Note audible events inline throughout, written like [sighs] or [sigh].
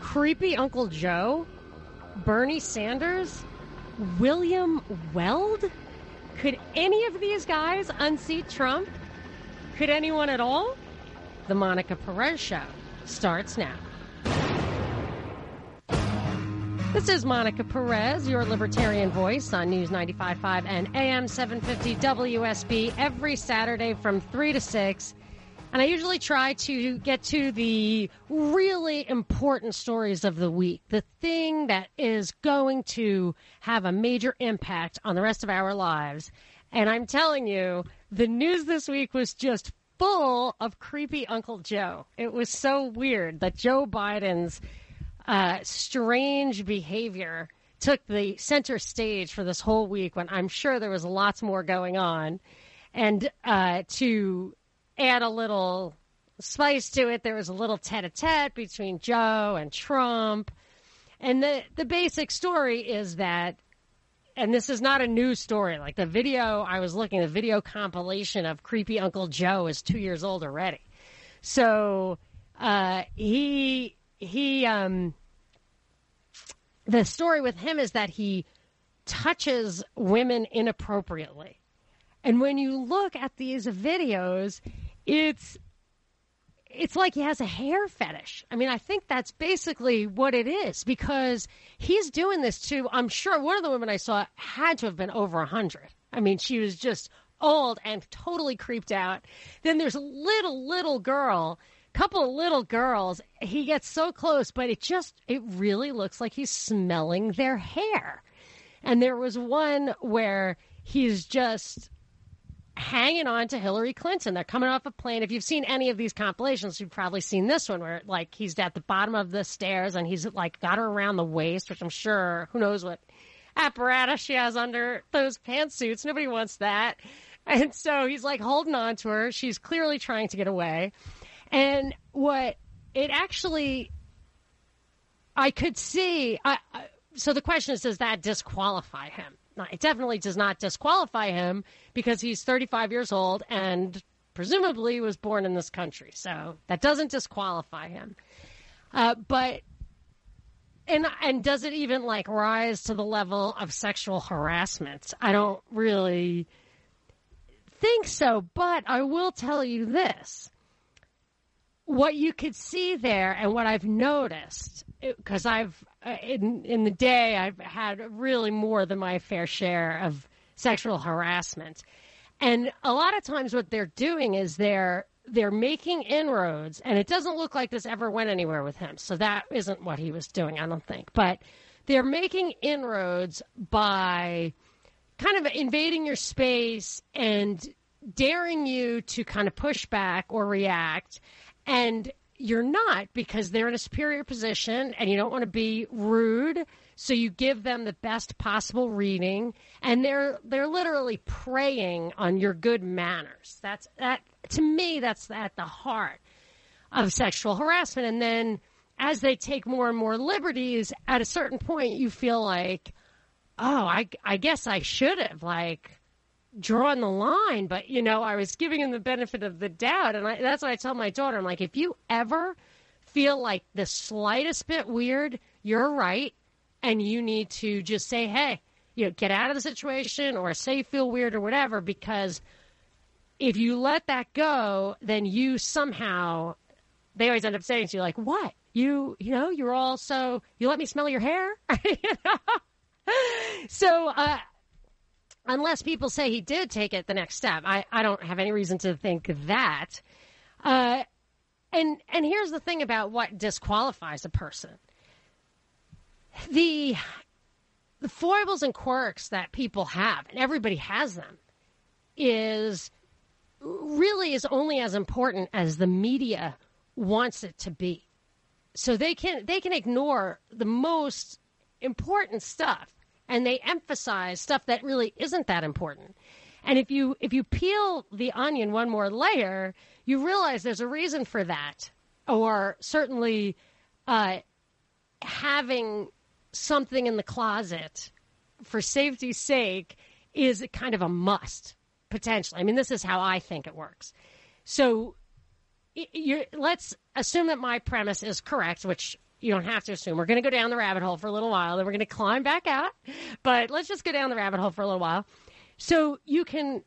Creepy Uncle Joe, Bernie Sanders, William Weld. Could any of these guys unseat Trump? Could anyone at all? The Monica Perez Show starts now. This is Monica Perez, your libertarian voice on News 95.5 and AM 750 WSB every Saturday from 3 to 6. And I usually try to get to the really important stories of the week, the thing that is going to have a major impact on the rest of our lives. And I'm telling you, the news this week was just full of creepy Uncle Joe. It was so weird that Joe Biden's uh, strange behavior took the center stage for this whole week when I'm sure there was lots more going on. And uh, to add a little spice to it, there was a little tete a tete between Joe and Trump. And the, the basic story is that, and this is not a new story, like the video I was looking, the video compilation of Creepy Uncle Joe is two years old already. So uh, he he um the story with him is that he touches women inappropriately. And when you look at these videos, it's it's like he has a hair fetish. I mean, I think that's basically what it is because he's doing this to, I'm sure one of the women I saw had to have been over a 100. I mean, she was just old and totally creeped out. Then there's a little, little girl couple of little girls. He gets so close, but it just, it really looks like he's smelling their hair. And there was one where he's just hanging on to Hillary Clinton. They're coming off a plane. If you've seen any of these compilations, you've probably seen this one where like he's at the bottom of the stairs and he's like got her around the waist, which I'm sure who knows what apparatus she has under those pantsuits. Nobody wants that. And so he's like holding on to her. She's clearly trying to get away. And what it actually, I could see. I, I, so the question is, does that disqualify him? It definitely does not disqualify him because he's 35 years old and presumably was born in this country. So that doesn't disqualify him. Uh, but and and does it even like rise to the level of sexual harassment? I don't really think so, but I will tell you this what you could see there and what I've noticed, because I've, uh, in, in the day, I've had really more than my fair share of sexual harassment. And a lot of times what they're doing is they're, they're making inroads and it doesn't look like this ever went anywhere with him. So that isn't what he was doing, I don't think. But they're making inroads by kind of invading your space and daring you to kind of push back or react and you're not because they're in a superior position and you don't want to be rude. So you give them the best possible reading and they're, they're literally preying on your good manners. That's that, to me, that's at the heart of sexual harassment. And then as they take more and more liberties, at a certain point, you feel like, oh, I, I guess I should have like drawn the line, but you know, I was giving him the benefit of the doubt, and I, that's what I tell my daughter. I'm like, if you ever feel like the slightest bit weird, you're right, and you need to just say, hey, you know, get out of the situation, or say feel weird or whatever, because if you let that go, then you somehow, they always end up saying to you, like, what? You, you know, you're all so, you let me smell your hair? [laughs] you know? So, uh, unless people say he did take it the next step. I, I don't have any reason to think that. Uh, and and here's the thing about what disqualifies a person. The the foibles and quirks that people have, and everybody has them, is really is only as important as the media wants it to be. So they can they can ignore the most important stuff and they emphasize stuff that really isn't that important. And if you if you peel the onion one more layer, you realize there's a reason for that, or certainly uh, having something in the closet for safety's sake is kind of a must potentially. I mean, this is how I think it works. So let's assume that my premise is correct, which You don't have to assume. We're going to go down the rabbit hole for a little while, then we're going to climb back out. But let's just go down the rabbit hole for a little while. So you can,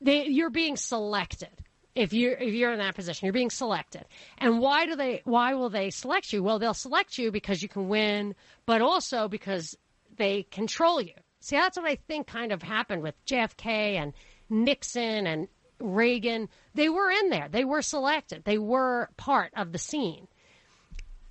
they, you're being selected if you're if you're in that position you're being selected and why do they why will they select you? Well they'll select you because you can win but also because they control you. See that's what i think kind of happened with jfk and nixon and reagan. They were in there. They were selected. They were part of the scene.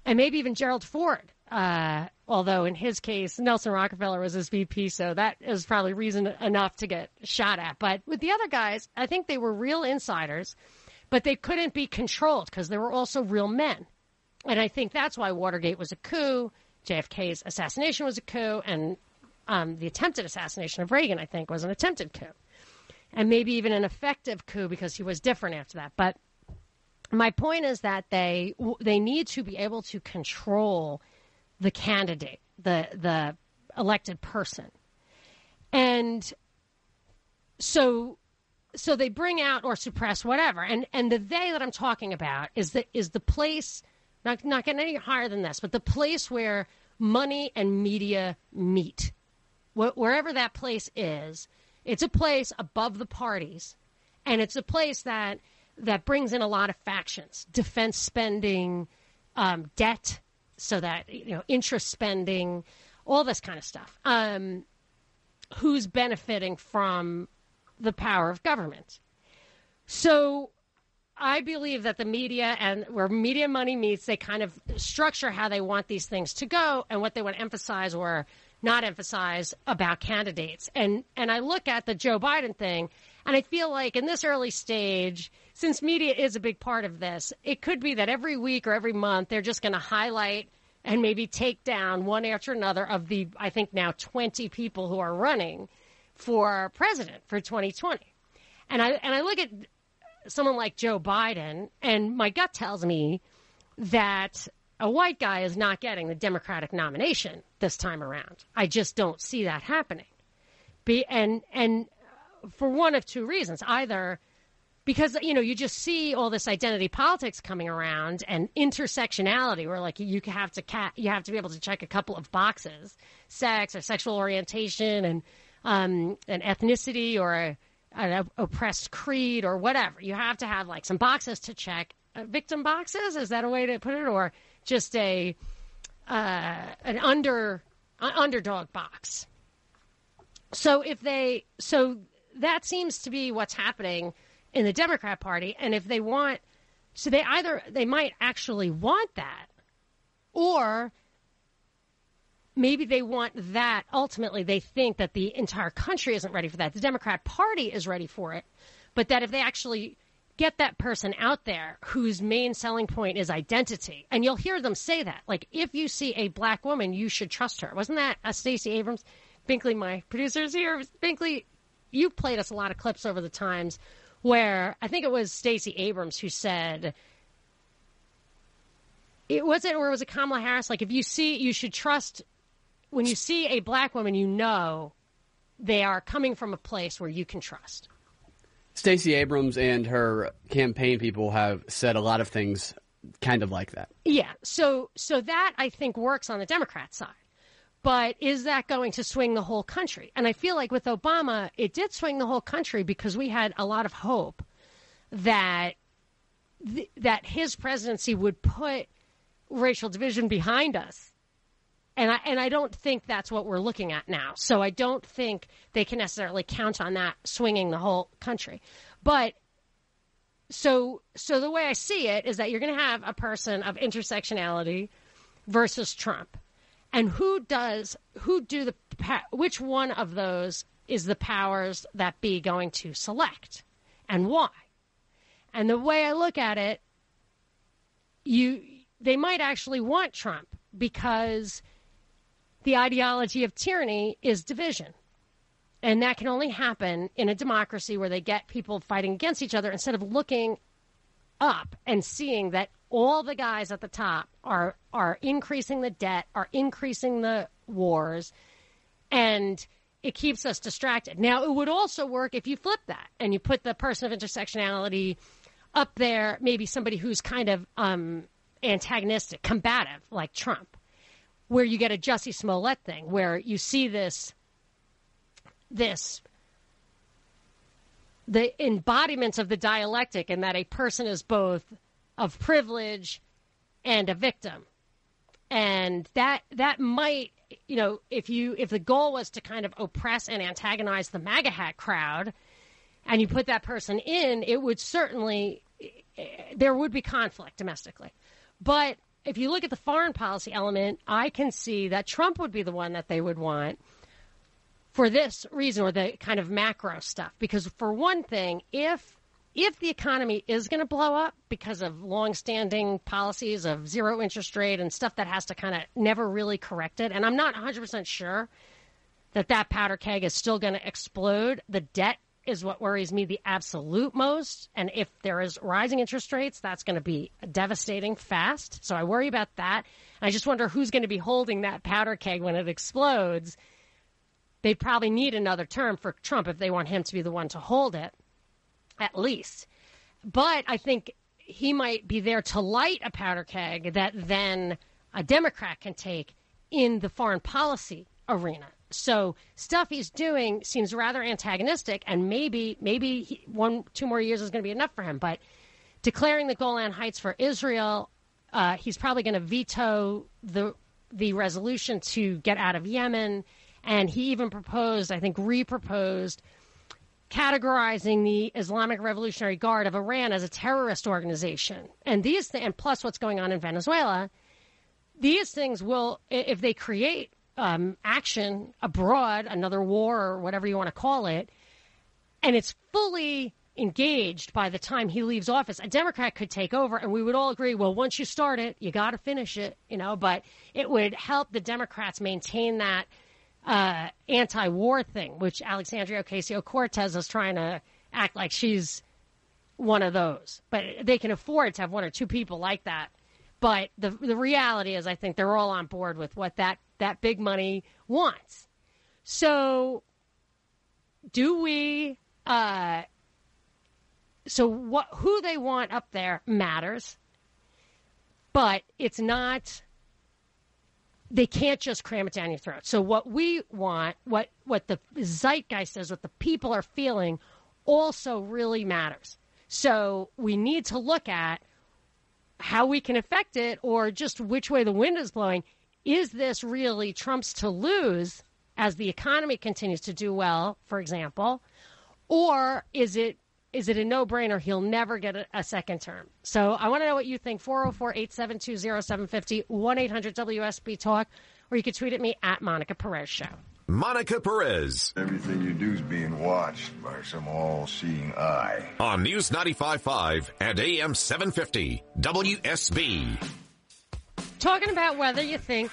And maybe even gerald ford uh, although in his case, Nelson Rockefeller was his VP, so that is probably reason enough to get shot at. But with the other guys, I think they were real insiders, but they couldn't be controlled because they were also real men. And I think that's why Watergate was a coup, JFK's assassination was a coup, and um, the attempted assassination of Reagan, I think, was an attempted coup. And maybe even an effective coup because he was different after that. But my point is that they they need to be able to control the candidate, the the elected person. And so so they bring out or suppress whatever. And and the they that I'm talking about is the is the place not not getting any higher than this, but the place where money and media meet. Wh- wherever that place is, it's a place above the parties, and it's a place that that brings in a lot of factions, defense spending, um, debt, so that you know interest spending, all this kind of stuff. Um, who's benefiting from the power of government? So I believe that the media and where media money meets, they kind of structure how they want these things to go and what they want to emphasize or not emphasize about candidates. And and I look at the Joe Biden thing and I feel like in this early stage, since media is a big part of this, it could be that every week or every month they're just going to highlight and maybe take down one after another of the, I think now 20 people who are running for president for 2020. And I, and I look at someone like Joe Biden, and my gut tells me that a white guy is not getting the Democratic nomination this time around. I just don't see that happening. Be, and, and for one of two reasons. Either because you know you just see all this identity politics coming around and intersectionality where like you have to ca- you have to be able to check a couple of boxes sex or sexual orientation and um, an ethnicity or a, an oppressed creed or whatever. You have to have like some boxes to check. Uh, victim boxes? Is that a way to put it? Or just a uh, an under uh, underdog box. So if they so that seems to be what's happening in the Democrat Party. And if they want, so they either, they might actually want that, or maybe they want that. Ultimately, they think that the entire country isn't ready for that. The Democrat Party is ready for it, but that if they actually get that person out there whose main selling point is identity, and you'll hear them say that, like if you see a black woman, you should trust her. Wasn't that a Stacey Abrams? Binkley, my producers here, Binkley, you played us a lot of clips over the times where I think it was Stacey Abrams who said it was it or was it Kamala Harris? Like if you see, you should trust when you see a black woman, you know they are coming from a place where you can trust. Stacey Abrams and her campaign people have said a lot of things kind of like that. Yeah. So so that I think works on the Democrat side. But is that going to swing the whole country? And I feel like with Obama, it did swing the whole country because we had a lot of hope that th- that his presidency would put racial division behind us. And I and I don't think that's what we're looking at now. So I don't think they can necessarily count on that swinging the whole country. But so so the way I see it is that you're going to have a person of intersectionality versus Trump and who does who do the which one of those is the powers that be going to select and why? And the way i look at it you they might actually want trump because the ideology of tyranny is division. And that can only happen in a democracy where they get people fighting against each other instead of looking up and seeing that all the guys at the top are are increasing the debt, are increasing the wars, and it keeps us distracted. Now, it would also work if you flip that and you put the person of intersectionality up there, maybe somebody who's kind of um, antagonistic, combative, like Trump, where you get a Jussie Smollett thing, where you see this, this, the embodiments of the dialectic, and that a person is both of privilege and a victim, and that that might, you know, if you if the goal was to kind of oppress and antagonize the MAGA hat crowd, and you put that person in, it would certainly there would be conflict domestically. But if you look at the foreign policy element, I can see that Trump would be the one that they would want for this reason or the kind of macro stuff. Because for one thing, if if the economy is going to blow up because of long-standing policies of zero interest rate and stuff that has to kind of never really correct it, and I'm not 100% sure that that powder keg is still going to explode, the debt is what worries me the absolute most. And if there is rising interest rates, that's going to be devastating fast. So I worry about that. I just wonder who's going to be holding that powder keg when it explodes. They'd probably need another term for Trump if they want him to be the one to hold it, at least. But I think he might be there to light a powder keg that then a Democrat can take in the foreign policy arena. So stuff he's doing seems rather antagonistic, and maybe maybe he, one two more years is going to be enough for him. But declaring the Golan Heights for Israel, uh, he's probably going to veto the the resolution to get out of Yemen, and he even proposed, I think, re-proposed categorizing the Islamic Revolutionary Guard of Iran as a terrorist organization. And these th- and plus what's going on in Venezuela, these things will, if they create um, action abroad, another war or whatever you want to call it, and it's fully engaged by the time he leaves office, a Democrat could take over, and we would all agree, well, once you start it, you got to finish it, you know. But it would help the Democrats maintain that uh, anti-war thing, which Alexandria Ocasio Cortez is trying to act like she's one of those. But they can afford to have one or two people like that. But the the reality is, I think they're all on board with what that that big money wants. So, do we? Uh, so what? Who they want up there matters, but it's not. They can't just cram it down your throat. So what we want, what what the zeitgeist is, what the people are feeling, also really matters. So we need to look at how we can affect it, or just which way the wind is blowing is this really Trump's to lose as the economy continues to do well, for example, or is it is it a no-brainer he'll never get a, a second term? So I want to know what you think. 404-872-0750, 1-800-WSB Talk, or you can tweet at me at Monica Perez Show. Monica Perez. Everything you do is being watched by some all-seeing eye. On News 95.5 and AM 750, WSB. Talking about whether you think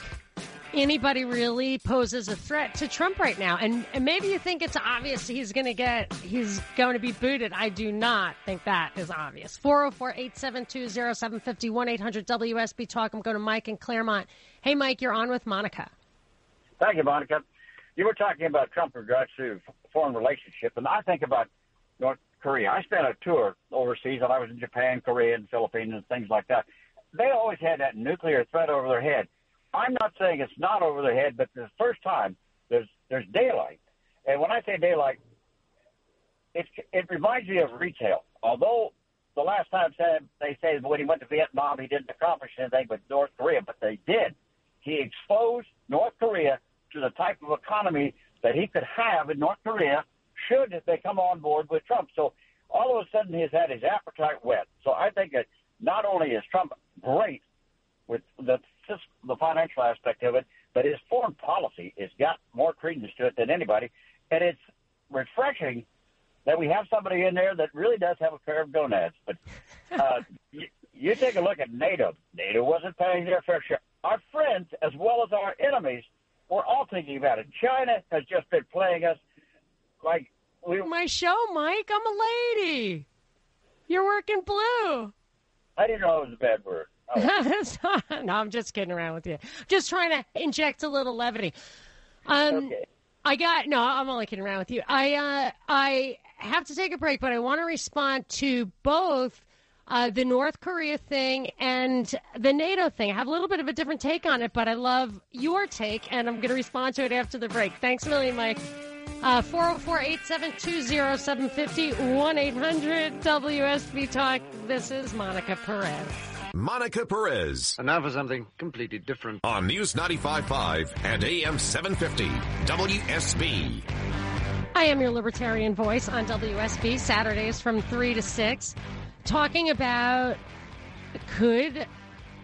anybody really poses a threat to Trump right now, and, and maybe you think it's obvious he's going to get he's going to be booted. I do not think that is obvious. 404-872-0750, 1-800-WSB Talk. I'm going to Mike in Claremont. Hey, Mike, you're on with Monica. Thank you, Monica. You were talking about Trump regards to foreign relationship, and I think about North Korea. I spent a tour overseas, and I was in Japan, Korea, and Philippines, and things like that they always had that nuclear threat over their head. I'm not saying it's not over their head, but the first time there's there's daylight, and when I say daylight, it it reminds me of retail. Although the last time said they say when he went to Vietnam he didn't accomplish anything with North Korea, but they did. He exposed North Korea to the type of economy that he could have in North Korea should they come on board with Trump. So all of a sudden he's had his appetite whet. So I think that not only is Trump great with the the financial aspect of it, but his foreign policy has got more credence to it than anybody, and it's refreshing that we have somebody in there that really does have a pair of gonads. But [laughs] uh, you, you take a look at NATO. NATO wasn't paying their fair share. Our friends, as well as our enemies, we're all thinking about it. China has just been playing us like we. My show, Mike. I'm a lady. You're working blue. I didn't know it was a bad word. Oh. [laughs] no, I'm just kidding around with you. Just trying to inject a little levity. Um, okay. I got no. I'm only kidding around with you. I uh, I have to take a break, but I want to respond to both uh, the North Korea thing and the NATO thing. I have a little bit of a different take on it, but I love your take, and I'm going to respond to it after the break. Thanks a million, Mike. Uh, 404 872 0750 1 800 WSB Talk. This is Monica Perez. Monica Perez. And now for something completely different. On News 95.5 and AM 750 WSB. I am your libertarian voice on WSB, Saturdays from 3 to 6, talking about could.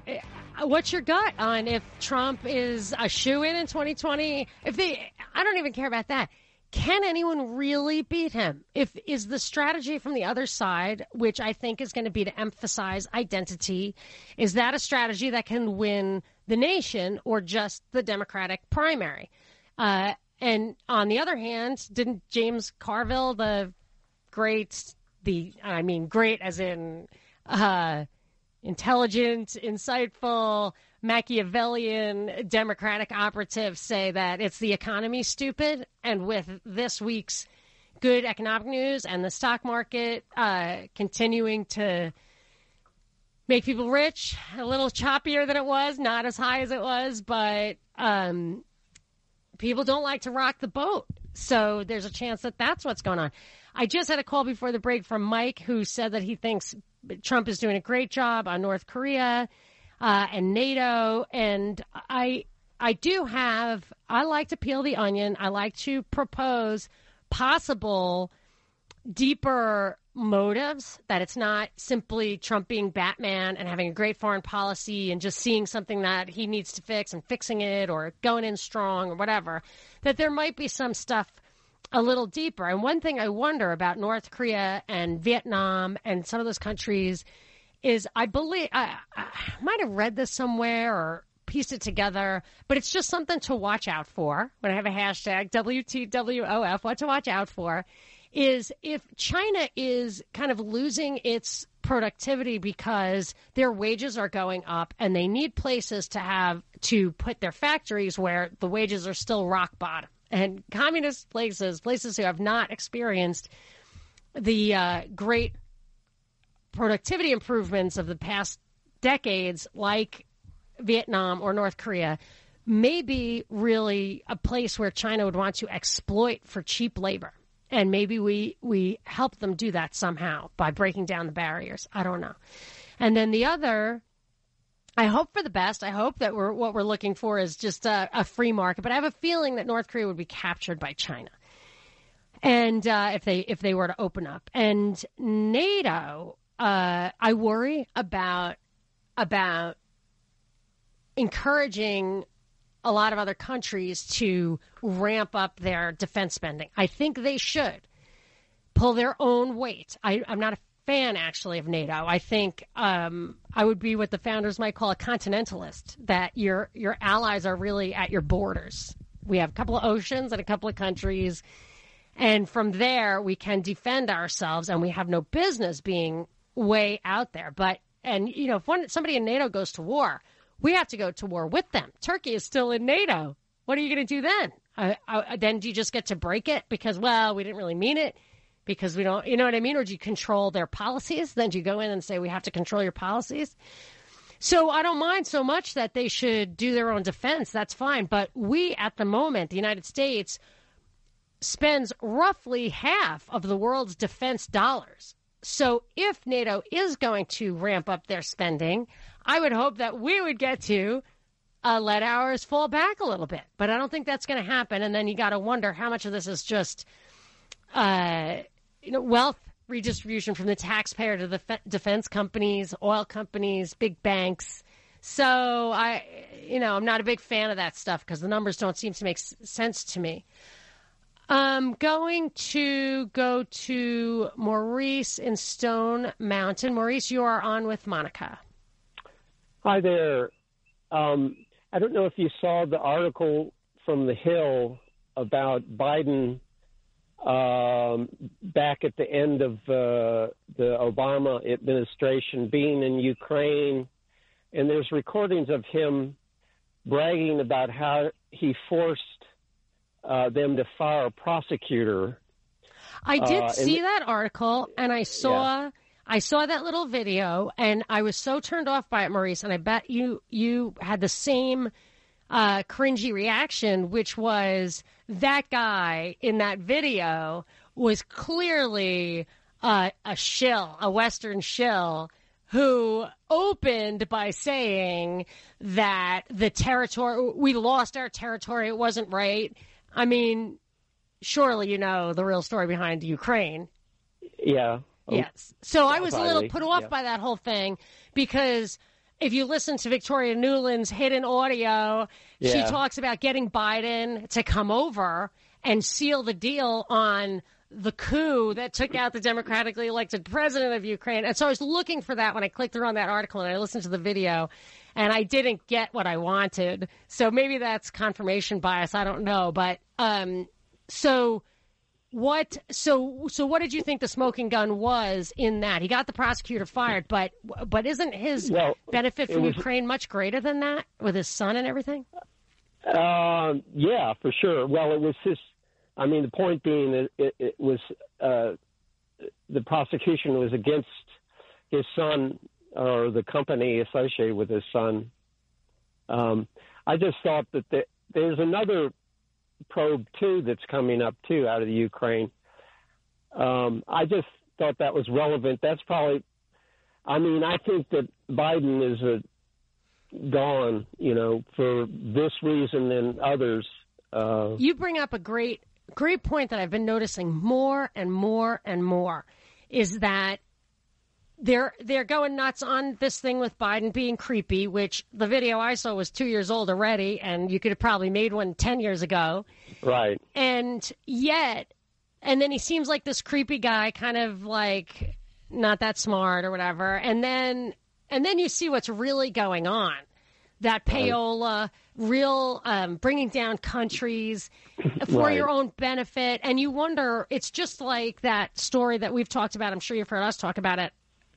Uh, what's your gut on if Trump is a shoe in in 2020? If they, I don't even care about that. Can anyone really beat him? If is the strategy from the other side, which I think is going to be to emphasize identity, is that a strategy that can win the nation or just the Democratic primary? Uh, and on the other hand, didn't James Carville, the great, the I mean, great as in uh, intelligent, insightful, Machiavellian Democratic operatives say that it's the economy, stupid, and with this week's good economic news and the stock market uh, continuing to make people rich, a little choppier than it was, not as high as it was, but um, people don't like to rock the boat. So there's a chance that that's what's going on. I just had a call before the break from Mike who said that he thinks Trump is doing a great job on North Korea uh, and NATO. And I, I do have, I like to peel the onion. I like to propose possible deeper motives that it's not simply Trump being Batman and having a great foreign policy and just seeing something that he needs to fix and fixing it or going in strong or whatever, that there might be some stuff a little deeper. And one thing I wonder about North Korea and Vietnam and some of those countries is I believe I, I might have read this somewhere or pieced it together, but it's just something to watch out for. When I have a hashtag WTWOF, what to watch out for is if China is kind of losing its productivity because their wages are going up and they need places to have to put their factories where the wages are still rock bottom. And communist places, places who have not experienced the uh, great productivity improvements of the past decades, like Vietnam or North Korea, may be really a place where China would want to exploit for cheap labor and maybe we we help them do that somehow by breaking down the barriers. I don't know. And then the other I hope for the best. I hope that we're what we're looking for is just a, a free market. But I have a feeling that North Korea would be captured by China, and uh, if they if they were to open up, and NATO, uh, I worry about about encouraging a lot of other countries to ramp up their defense spending. I think they should pull their own weight. I, am not a fan, actually, of NATO. I think um, I would be what the founders might call a continentalist. That your your allies are really at your borders. We have a couple of oceans and a couple of countries, and from there we can defend ourselves, and we have no business being way out there. But and you know, if one, somebody in NATO goes to war, we have to go to war with them. Turkey is still in NATO. What are you going to do then? Then do you just get to break it because, well, we didn't really mean it because we don't, you know what I mean? Or do you control their policies? Then do you go in and say we have to control your policies? So I don't mind so much that they should do their own defense. That's fine. But we, at the moment, the United States, spends roughly half of the world's defense dollars. So if NATO is going to ramp up their spending, I would hope that we would get to uh, let ours fall back a little bit. But I don't think that's going to happen. And then you got to wonder how much of this is just, uh, you know, wealth redistribution from the taxpayer to the fe- defense companies, oil companies, big banks. So I, you know, I'm not a big fan of that stuff because the numbers don't seem to make s- sense to me. I'm going to go to Maurice in Stone Mountain. Maurice, you are on with Monica. Hi there. Um, I don't know if you saw the article from The Hill about Biden um, back at the end of uh, the Obama administration being in Ukraine, and there's recordings of him bragging about how he forced uh, them to fire a prosecutor. I did uh, see that article, and I saw. Yeah. I saw that little video and I was so turned off by it, Maurice, and I bet you you had the same uh, cringy reaction, which was that guy in that video was clearly uh, a shill, a Western shill, who opened by saying that the territory, we lost our territory, it wasn't right. I mean, surely you know the real story behind Ukraine. Yeah. Oh, Yes. So I was a little put off yeah. by that whole thing because if you listen to Victoria Nuland's hidden audio, she talks about getting Biden to come over and seal the deal on the coup that took out the democratically elected president of Ukraine. And so I was looking for that when I clicked through on that article and I listened to the video and I didn't get what I wanted. So maybe that's confirmation bias. I don't know. But um, so what so so what did you think the smoking gun was in that he got the prosecutor fired but but isn't his Well, benefit from was- ukraine much greater than that with his son and everything Um, yeah, for sure. Well, it was his. I mean, the point being that it, it was uh, the prosecution was against his son or the company associated with his son. Um, I just thought that the, there's another probe too that's coming up too out of the Ukraine. Um, I just thought that was relevant. That's probably. I mean, I think that Biden is a gone, you know, for this reason and others. Uh, you bring up a great great point that i've been noticing more and more and more is that they're they're going nuts on this thing with Biden being creepy, which the video I saw was two years old already, and you could have probably made one ten years ago. right. and yet and then he seems like this creepy guy kind of like not that smart or whatever and then and then you see what's really going on that payola real um, bringing down countries [laughs] for Right. your own benefit and you wonder it's just like that story that we've talked about i'm sure you've heard us talk about it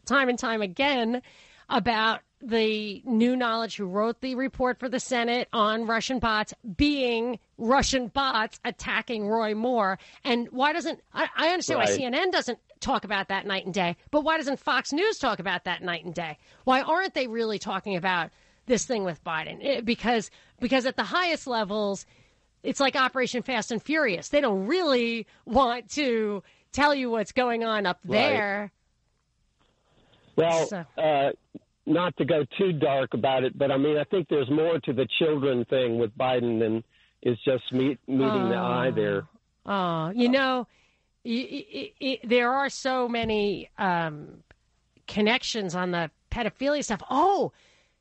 time and time again about the new knowledge who wrote the report for the Senate on Russian bots being Russian bots attacking Roy Moore. And why doesn't I, I understand Right. why CNN doesn't talk about that night and day, but why doesn't Fox News talk about that night and day? Why aren't they really talking about this thing with Biden? Eh, because because at the highest levels, it's like Operation Fast and Furious. They don't really want to tell you what's going on up there. Well, So- uh, not to go too dark about it, but I mean, I think there's more to the children thing with Biden than is just meet, meeting the eye there. Oh, you know, there are so many um, connections on the pedophilia stuff. Oh,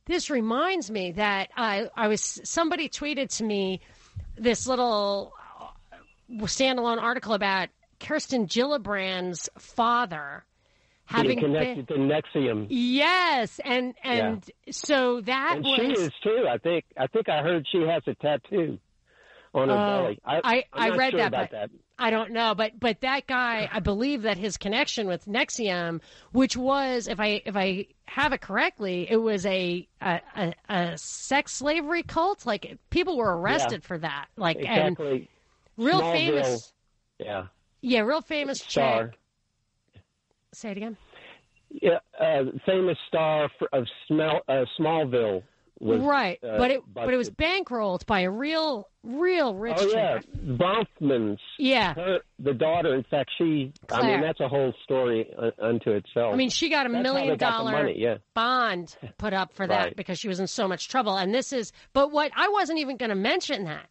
this reminds me that I, I was somebody tweeted to me this little uh, standalone article about Kirsten Gillibrand's father having Being connected been. to NXIVM. Yes, and and so that And was she is too. I think. I think I heard she has a tattoo on her Oh, belly. I, I- I read sure that, but- that. I don't know, but but that guy, I believe that his connection with NXIVM, which was, if I if I have it correctly, it was a a, a, a sex slavery cult. Like people were arrested for that. Like Exactly. and real Smallville. famous, Yeah. yeah, real famous Star. chick. Say it again. Yeah, uh, famous star of Smell, uh, Smallville was right, uh, but it but it was bankrolled by a real real rich Oh yeah, Bronfman's. Yeah. Her, the daughter. In fact, she. I mean, that's a whole story unto itself. I mean, she got a That's million dollar money, yeah. bond put up for that Right. because she was in so much trouble. And this is, but what I wasn't even going to mention that,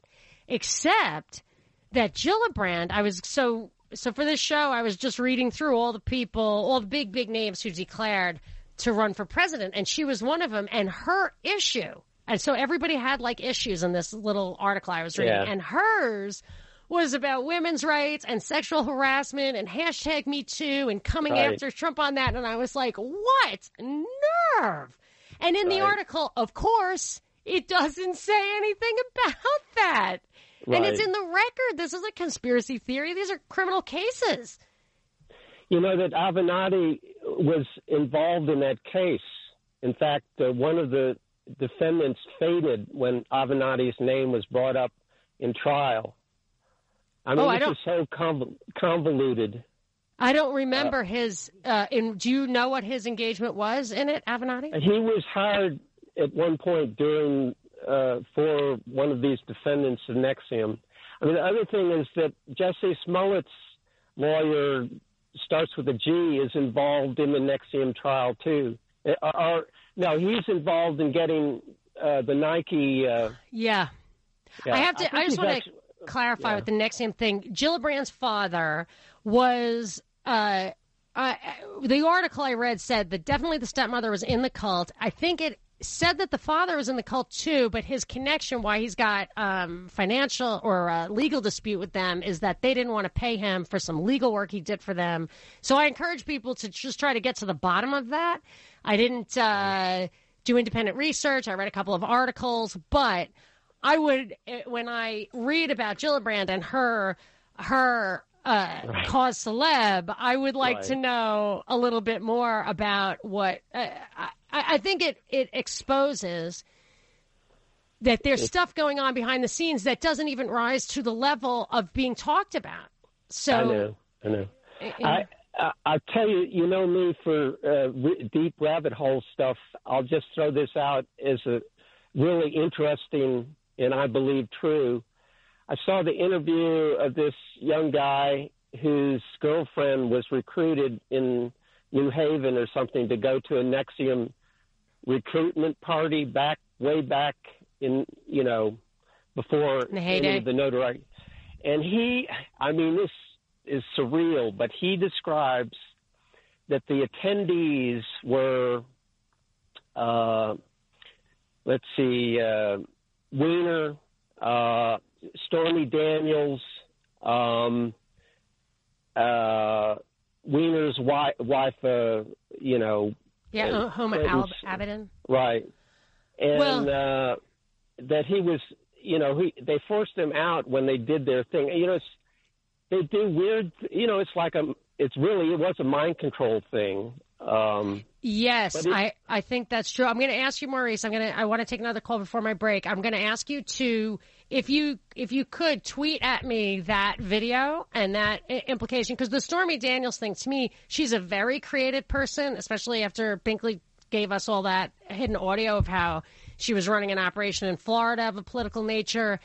except that Gillibrand, I was so, so for this show, I was just reading through all the people, all the big, big names who declared to run for president. And she was one of them. And her issue, and so everybody had like issues in this little article I was reading, Yeah. and hers was about women's rights and sexual harassment and hashtag me too and coming Right. after Trump on that. And I was like, what nerve? And in the article, of course, it doesn't say anything about that. And it's in the record. This is a conspiracy theory. These are criminal cases. You know that Avenatti was involved in that case. In fact, uh, one of the defendants faded when Avenatti's name was brought up in trial. I mean, Oh, I this don't- is so conv- convoluted. I don't remember his. Uh, in, do you know what his engagement was in it, Avenatti? He was hired at one point during uh, for one of these defendants of NXIVM. I mean, the other thing is that Jesse Smollett's lawyer starts with a G is involved in the NXIVM trial too. Uh, no, he's involved in getting uh, the Nike. Uh, Yeah. yeah. I have to. think I, just want actu- to clarify yeah. with the NXIVM thing. Gillibrand's father was. Uh, uh, the article I read said that definitely the stepmother was in the cult. I think it said that the father was in the cult too, but his connection, why he's got um, financial or uh, legal dispute with them, is that they didn't want to pay him for some legal work he did for them. So I encourage people to just try to get to the bottom of that. I didn't uh, do independent research. I read a couple of articles, but I would eh, when I read about Gillibrand and her her uh, cause celeb, I would like Right. to know a little bit more about what uh, I, I think it it exposes that there's stuff going on behind the scenes that doesn't even rise to the level of being talked about. So I know. I know. I, I I'll tell you, you know me for uh, r- deep rabbit hole stuff. I'll just throw this out as a really interesting and I believe true. I saw the interview of this young guy whose girlfriend was recruited in New Haven or something to go to a NXIVM recruitment party back way back in you know before the any heyday. of the notoriety. And he, I mean, this is surreal, but he describes that the attendees were, uh, let's see, uh, Wiener, uh, Stormy Daniels, um, uh, Wiener's wife, wife uh, you know, yeah, uh, uh, Huma Al- Clinton's- Abedin. right, and Well- uh, that he was, you know, he they forced him out when they did their thing. You know, it's, they do weird, you know, it's like a, it's really it was a mind control thing. Um, Yes, it- I, I think that's true. I'm going to ask you, Maurice. I'm going to I want to take another call before my break. I'm going to ask you to if you if you could tweet at me that video and that implication because the Stormy Daniels thing to me, she's a very creative person, especially after Binkley gave us all that hidden audio of how she was running an operation in Florida of a political nature.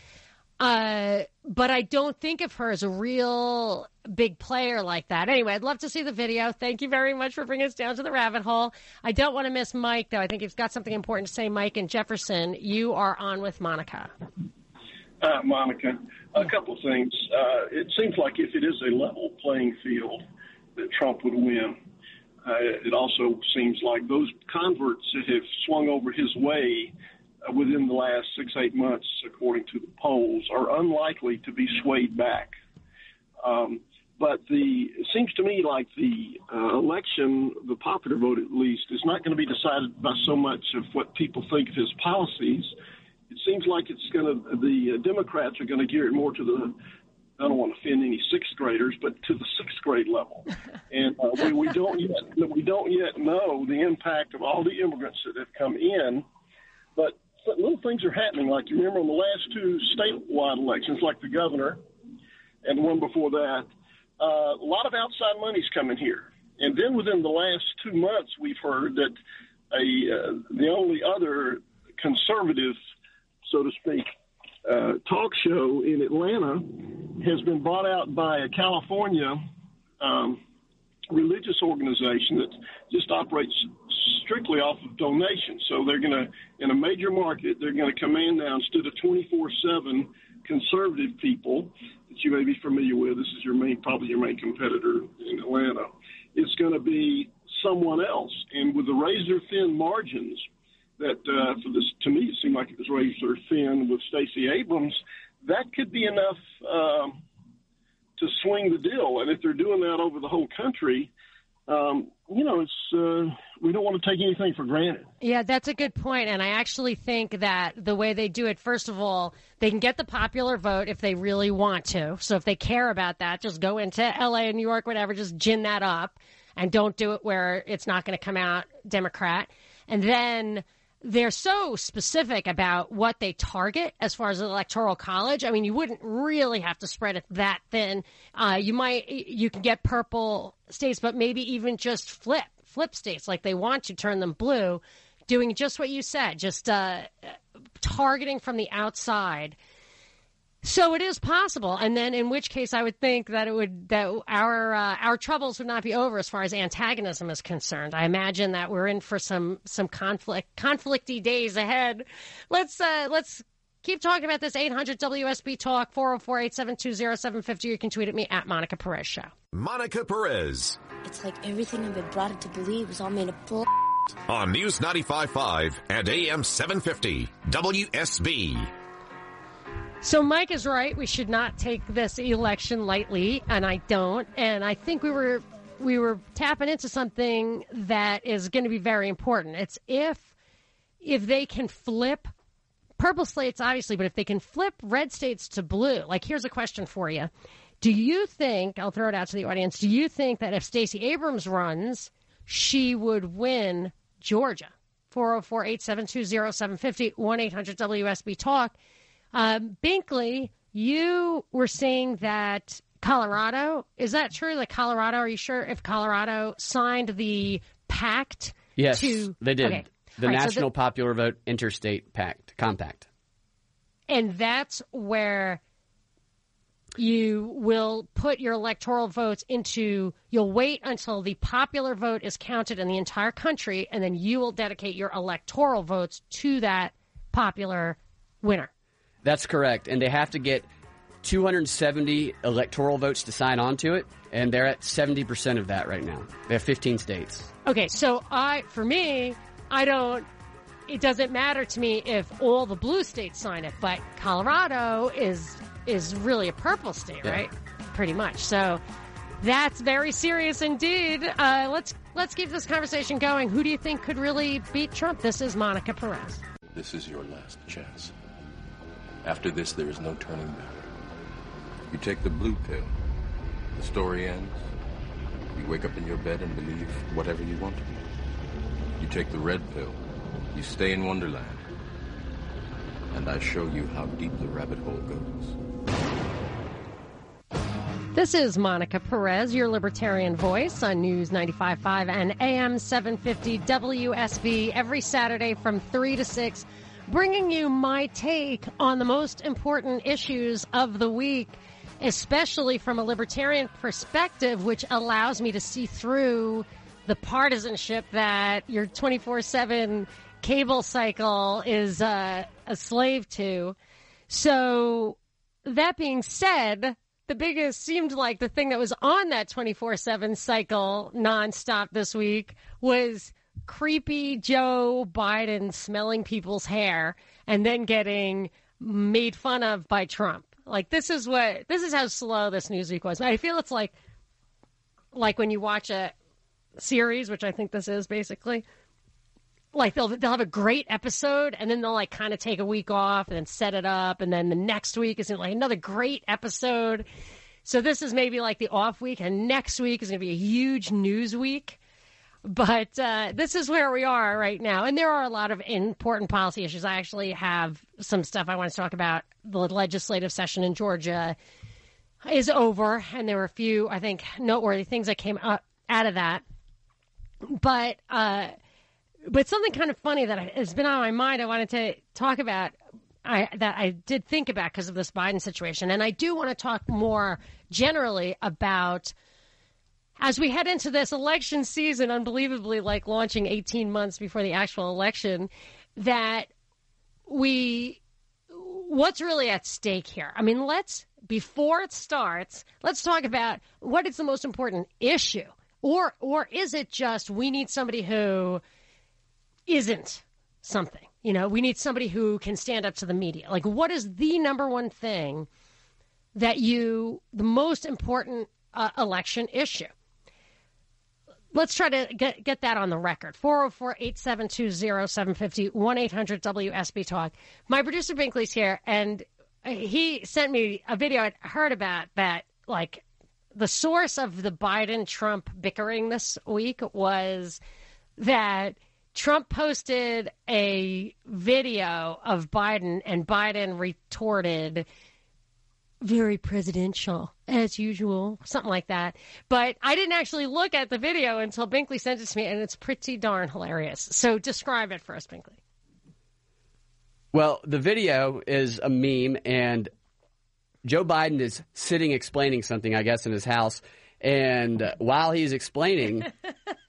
Uh, but I don't think of her as a real big player like that. Anyway, I'd love to see the video. Thank you very much for bringing us down to the rabbit hole. I don't want to miss Mike, though. I think he's got something important to say. Mike and Jefferson, you are on with Monica. Uh, Monica, a couple of things. Uh, it seems like if it is a level playing field, that Trump would win. Uh, it also seems like those converts that have swung over his way uh, within the last six, eight months, according to the polls, are unlikely to be swayed back. Um, but the it seems to me like the uh, election, the popular vote at least, is not going to be decided by so much of what people think of his policies. It seems like it's going to the Democrats are going to gear it more to the I don't want to offend any sixth graders, but to the sixth grade level, [laughs] and uh, we, we don't yet we don't yet know the impact of all the immigrants that have come in, but little things are happening. Like you remember on the last two statewide elections, like the governor and the one before that, uh, a lot of outside money's coming here. And then within the last two months, we've heard that a uh, the only other conservative, so to speak, uh, talk show in Atlanta has been bought out by a California um, religious organization that just operates strictly off of donations. So they're going to, in a major market, they're going to command now instead of 24/7 conservative people that you may be familiar with. This is your main, probably your main competitor in Atlanta. It's going to be someone else, and with the razor thin margins that uh, for this to me it seemed like it was razor thin with Stacey Abrams. That could be enough um, to swing the deal, and if they're doing that over the whole country, um, you know, it's uh, we don't want to take anything for granted. Yeah, that's a good point. And I actually think that the way they do it, first of all, they can get the popular vote if they really want to. So if they care about that, just go into LA and New York, whatever, just gin that up and don't do it where it's not going to come out Democrat. And then they're so specific about what they target as far as the electoral college. I mean, you wouldn't really have to spread it that thin. Uh, you might, you can get purple states, but maybe even just flip, flip states like they want to turn them blue, doing just what you said, just uh, targeting from the outside. So it is possible, and then in which case I would think that it would that our uh, our troubles would not be over as far as antagonism is concerned. I imagine that we're in for some some conflict conflicty days ahead. Let's uh, let's keep talking about this 800 WSB talk 404-872-0750. You can tweet at me at Monica Perez Show. Monica Perez It's like everything I've been brought up to believe was all made of bull. on News 95.5 and AM 750 WSB. So Mike is right. We should not take this election lightly, and I don't. And I think we were we were tapping into something that is going to be very important. It's if if they can flip purple states, obviously, but if they can flip red states to blue. Like, here's a question for you: Do you think? I'll throw it out to the audience. Do you think that if Stacey Abrams runs, she would win Georgia? 404 872 0750 1 800 WSB Talk. Um, Binkley, you were saying that Colorado, is that true? Like Colorado, are you sure if Colorado signed the pact? Yes, to, they did. Okay. The right, so National the- Popular Vote Interstate Pact Compact. and that's where you will put your electoral votes into you'll wait until the popular vote is counted in the entire country and then you will dedicate your electoral votes to that popular winner That's correct, and they have to get 270 electoral votes to sign on to it, and they're at 70% of that right now. They have 15 states. okay so i for me i don't it doesn't matter to me if all the blue states sign it but colorado is is really a purple state Yeah. right pretty much so that's very serious indeed uh, let's let's keep this conversation going who do you think could really beat trump this is monica perez This is your last chance. After this, there is no turning back. You take the blue pill. The story ends. You wake up in your bed and believe whatever you want to believe. You take the red pill. You stay in Wonderland. And I show you how deep the rabbit hole goes. This is Monica Perez, your libertarian voice on News 95.5 and AM 750 WSB every Saturday from 3 to 6, bringing you my take on the most important issues of the week, especially from a libertarian perspective, which allows me to see through the partisanship that your 24 7 cable cycle is uh, a slave to. So, that being said, the biggest seemed like the thing that was on that 24 7 cycle nonstop this week was creepy Joe Biden smelling people's hair and then getting made fun of by Trump. Like this is what this is how slow this news week was. I feel it's like like when you watch a series, which I think this is basically, like they'll they'll have a great episode and then they'll like kind of take a week off and then set it up and then the next week is like another great episode. So this is maybe like the off week and next week is going to be a huge news week. But uh, this is where we are right now, and there are a lot of important policy issues. I actually have some stuff I want to talk about. The legislative session in Georgia is over, and there were a few, I think, noteworthy things that came up out of that. But uh, but something kind of funny that has been on my mind. I wanted to talk about. I that I did think about because of this Biden situation, and I do want to talk more generally about as we head into this election season, unbelievably like launching 18 months before the actual election, that we what's really at stake here? I mean, let's before it starts, let's talk about what is the most important issue. Or or is it just we need somebody who isn't something? You know, we need somebody who can stand up to the media. Like what is the number one thing that you the most important uh, election issue? Let's try to get, get that on the record. 404 872 0750 1 800 WSB Talk. My producer Binkley's here, and he sent me a video I'd heard about that, like, the source of the Biden Trump bickering this week was that Trump posted a video of Biden, and Biden retorted, very presidential, as usual, something like that. But I didn't actually look at the video until Binkley sent it to me, and it's pretty darn hilarious. So describe it for us, Binkley. Well, the video is a meme, and Joe Biden is sitting explaining something, I guess, in his house. And while he's explaining, [laughs]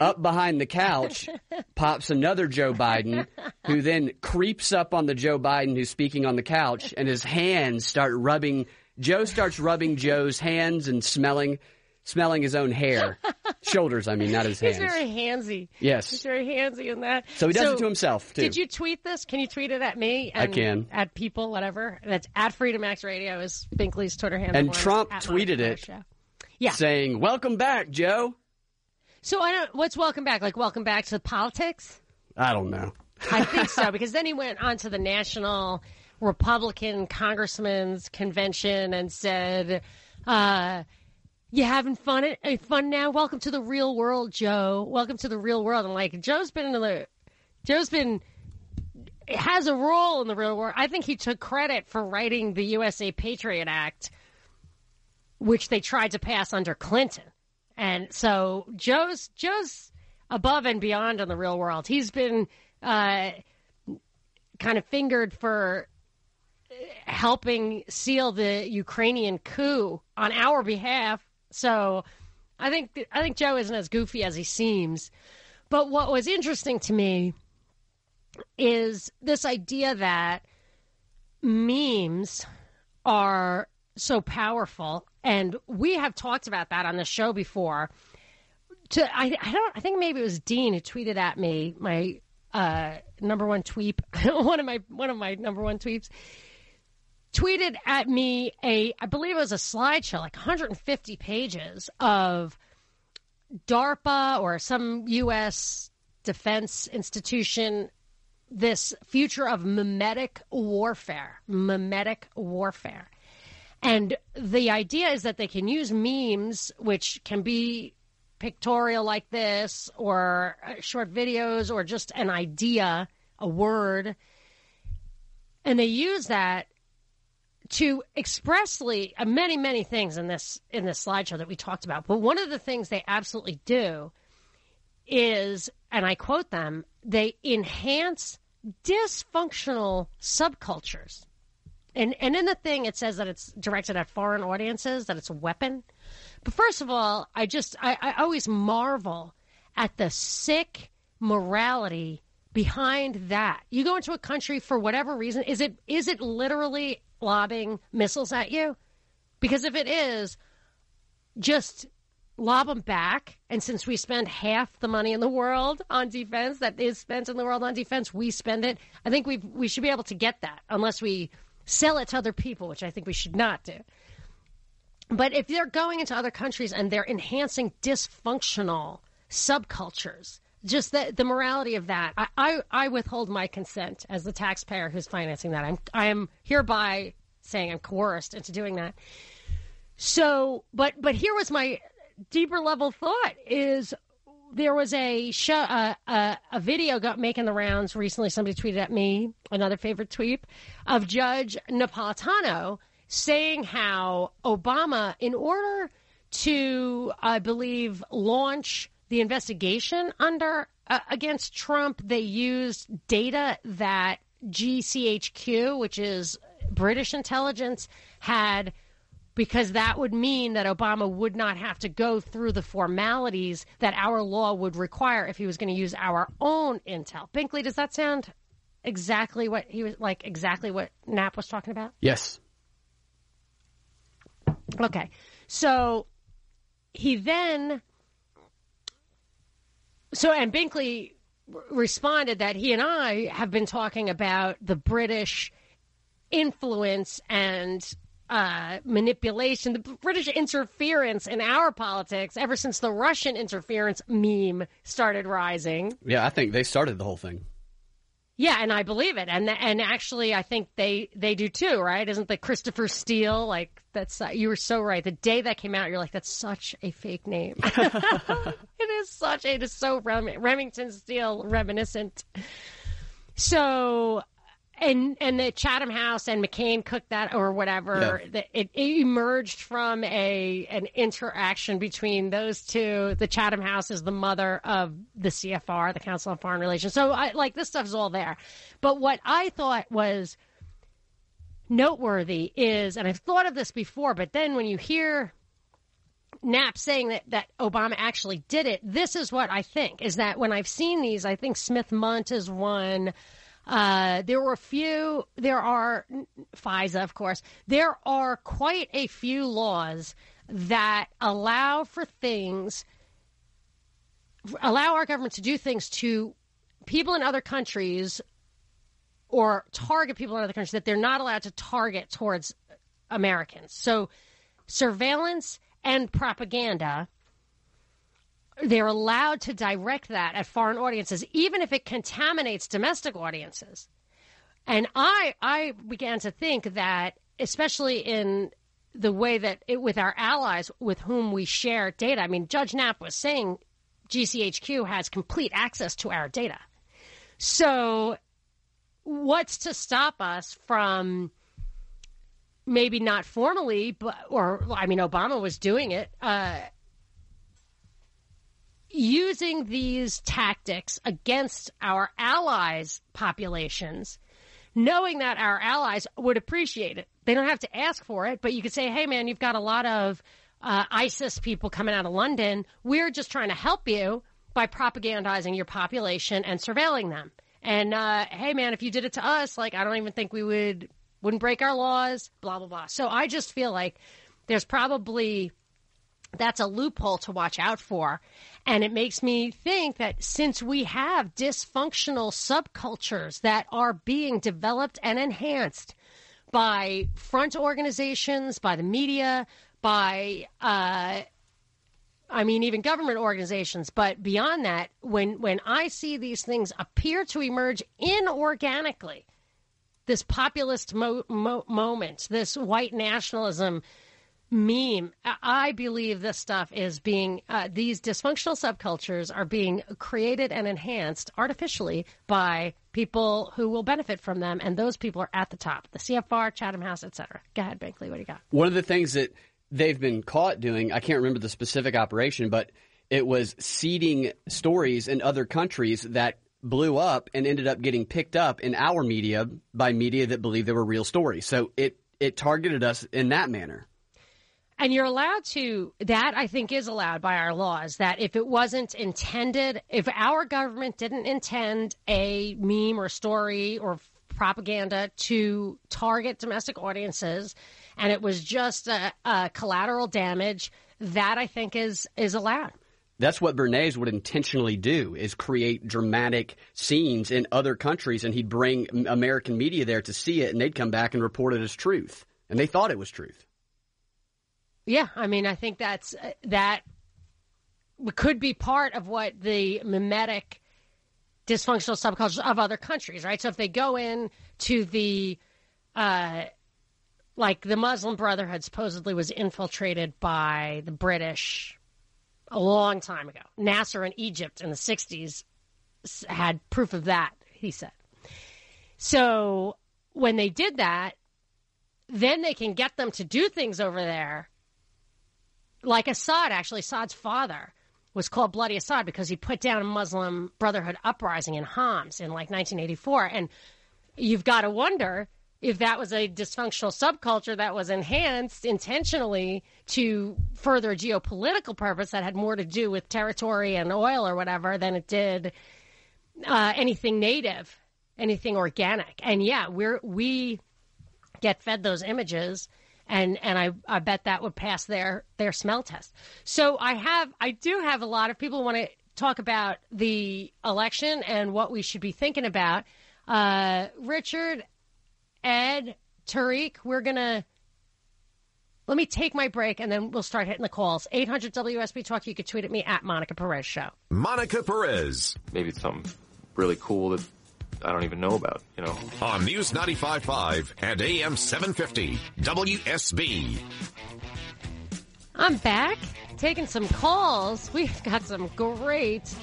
up behind the couch [laughs] pops another Joe Biden, who then creeps up on the Joe Biden who's speaking on the couch, and his hands start rubbing. Joe starts rubbing Joe's hands and smelling, smelling his own hair, [laughs] shoulders. I mean, not his hands. He's very handsy. Yes. He's very handsy in that. So he does it to himself, too. Did you tweet this? Can you tweet it at me? I can. At people, whatever. That's at Freedom X Radio is Binkley's Twitter handle. And Trump tweeted it, Yeah. saying, "Welcome back, Joe." So I don't. What's welcome back? Like welcome back to politics? I don't know. I think so [laughs] because then he went on to the National Republican Congressman's Convention and said, uh, "You having fun? uh, Fun now? Welcome to the real world, Joe. Welcome to the real world." And like Joe's been in the, Joe's been has a role in the real world. I think he took credit for writing the USA Patriot Act, which they tried to pass under Clinton. And so Joe's Joe's above and beyond in the real world. He's been uh, kind of fingered for helping seal the Ukrainian coup on our behalf. So I think I think Joe isn't as goofy as he seems. But what was interesting to me is this idea that memes are so powerful, and we have talked about that on the show before. To I, I don't I think maybe it was Dean who tweeted at me my uh, number one tweet [laughs] one of my one of my number one tweets tweeted at me a I believe it was a slideshow like 150 pages of DARPA or some U.S. defense institution this future of memetic warfare, memetic warfare. And the idea is that they can use memes, which can be pictorial like this, or uh, short videos, or just an idea, a word. And they use that to expressly uh, many, many things in this in this slideshow that we talked about. But one of the things they absolutely do is, and I quote them, they enhance dysfunctional subcultures. And and in the thing it says that it's directed at foreign audiences, that it's a weapon. But first of all, I just I, I always marvel at the sick morality behind that. You go into a country for whatever reason, is it is it literally lobbing missiles at you? Because if it is, just lob them back. And since we spend half the money in the world on defense that is spent in the world on defense, we spend it. I think we we should be able to get that unless we sell it to other people, which I think we should not do. But if they're going into other countries and they're enhancing dysfunctional subcultures, just the, the morality of that, I, I, I withhold my consent as the taxpayer who's financing that. I'm I am hereby saying I'm coerced into doing that. So, but but here was my deeper level thought is there was a show uh, uh, a video got making the rounds recently. Somebody tweeted at me another favorite tweet of judge napolitano saying how obama in order to i believe launch the investigation under uh, against trump they used data that gchq which is british intelligence had because that would mean that Obama would not have to go through the formalities that our law would require if he was going to use our own intel. Binkley, does that sound exactly what he was like? Exactly what Knapp was talking about? Yes. Okay, so he then, so and Binkley responded that he and I have been talking about the British influence and uh, manipulation, the British interference in our politics ever since the Russian interference meme started rising. Yeah, I think they started the whole thing. Yeah, and I believe it, and and actually, I think they they do too, right? Isn't the Christopher Steele like that's uh, you were so right. The day that came out, you're like, that's such a fake name. [laughs] [laughs] it is such it is so Rem- Remington Steele reminiscent. So, and and the Chatham House and McCain cooked that or whatever. Yeah. that It, it emerged from a an interaction between those two. The Chatham House is the mother of the CFR, the Council on Foreign Relations. So, I like this stuff is all there. But what I thought was noteworthy is, and I've thought of this before, but then when you hear Knapp saying that, that Obama actually did it, this is what I think is that when I've seen these, I think Smith Mundt is one. Uh, there were a few, there are FISA, of course, there are quite a few laws that allow for things, allow our government to do things to people in other countries or target people in other countries that they're not allowed to target towards Americans. So surveillance and propaganda, they're allowed to direct that at foreign audiences, even if it contaminates domestic audiences. And I, I began to think that, especially in the way that it, with our allies with whom we share data, I mean, Judge Knapp was saying GCHQ has complete access to our data. So, what's to stop us from maybe not formally, but or I mean, Obama was doing it, uh, using these tactics against our allies' populations, knowing that our allies would appreciate it. They don't have to ask for it, but you could say, "Hey, man, you've got a lot of uh, ISIS people coming out of London. We're just trying to help you by propagandizing your population and surveilling them." And uh, hey, man, if you did it to us, like I don't even think we would wouldn't break our laws. Blah blah blah. So I just feel like there's probably that's a loophole to watch out for. And it makes me think that since we have dysfunctional subcultures that are being developed and enhanced by front organizations, by the media, by uh, I mean, even government organizations. But beyond that, when when I see these things appear to emerge inorganically, this populist mo- mo- moment, this white nationalism meme, I- believe this stuff is being uh, these dysfunctional subcultures are being created and enhanced artificially by people who will benefit from them, and those people are at the top: the CFR, Chatham House, etc. Go ahead, Binkley. What do you got? One of the things that they've been caught doing, I can't remember the specific operation, but it was seeding stories in other countries that blew up and ended up getting picked up in our media by media that believed they were real stories. So it it targeted us in that manner. And you're allowed to, that I think is allowed by our laws, that if it wasn't intended, if our government didn't intend a meme or story or propaganda to target domestic audiences and it was just a, a collateral damage, that I think is, is allowed. That's what Bernays would intentionally do is create dramatic scenes in other countries and he'd bring American media there to see it and they'd come back and report it as truth. And they thought it was truth. Yeah, I mean, I think that's that could be part of what the memetic dysfunctional subcultures of other countries, right? So if they go in to the uh, like the Muslim Brotherhood supposedly was infiltrated by the British a long time ago. Nasser in Egypt in the 60s had proof of that, he said. So when they did that, then they can get them to do things over there like Assad, actually, Assad's father was called Bloody Assad because he put down a Muslim Brotherhood uprising in Homs in like 1984. And you've got to wonder if that was a dysfunctional subculture that was enhanced intentionally to further a geopolitical purpose that had more to do with territory and oil or whatever than it did uh, anything native, anything organic. And yeah, we're we get fed those images and and I, I bet that would pass their their smell test. So I have I do have a lot of people want to talk about the election and what we should be thinking about. Uh, Richard, Ed, Tariq, we're gonna let me take my break and then we'll start hitting the calls. 800 WSB Talk. You can tweet at me at Monica Perez Show. Monica Perez. Maybe it's something really cool that I don't even know about. You know. On News 95.5 and AM 750 WSB. I'm back taking some calls. [laughs] We've got some great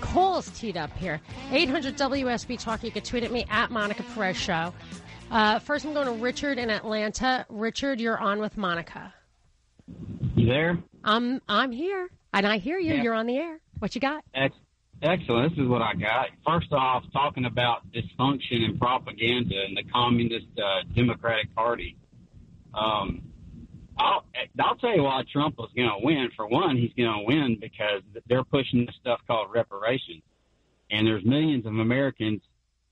calls teed up here. 800 WSB Talk. You can tweet at me at Monica Perez Show. Uh, first, I'm going to Richard in Atlanta. Richard, you're on with Monica. You there? I'm I'm here, and I hear you. Yeah. You're on the air. What you got? Ex- excellent. This is what I got. First off, talking about dysfunction and propaganda in the Communist uh, Democratic Party. Um, I'll, I'll tell you why Trump was going to win. For one, he's going to win because they're pushing this stuff called reparations. And there's millions of Americans,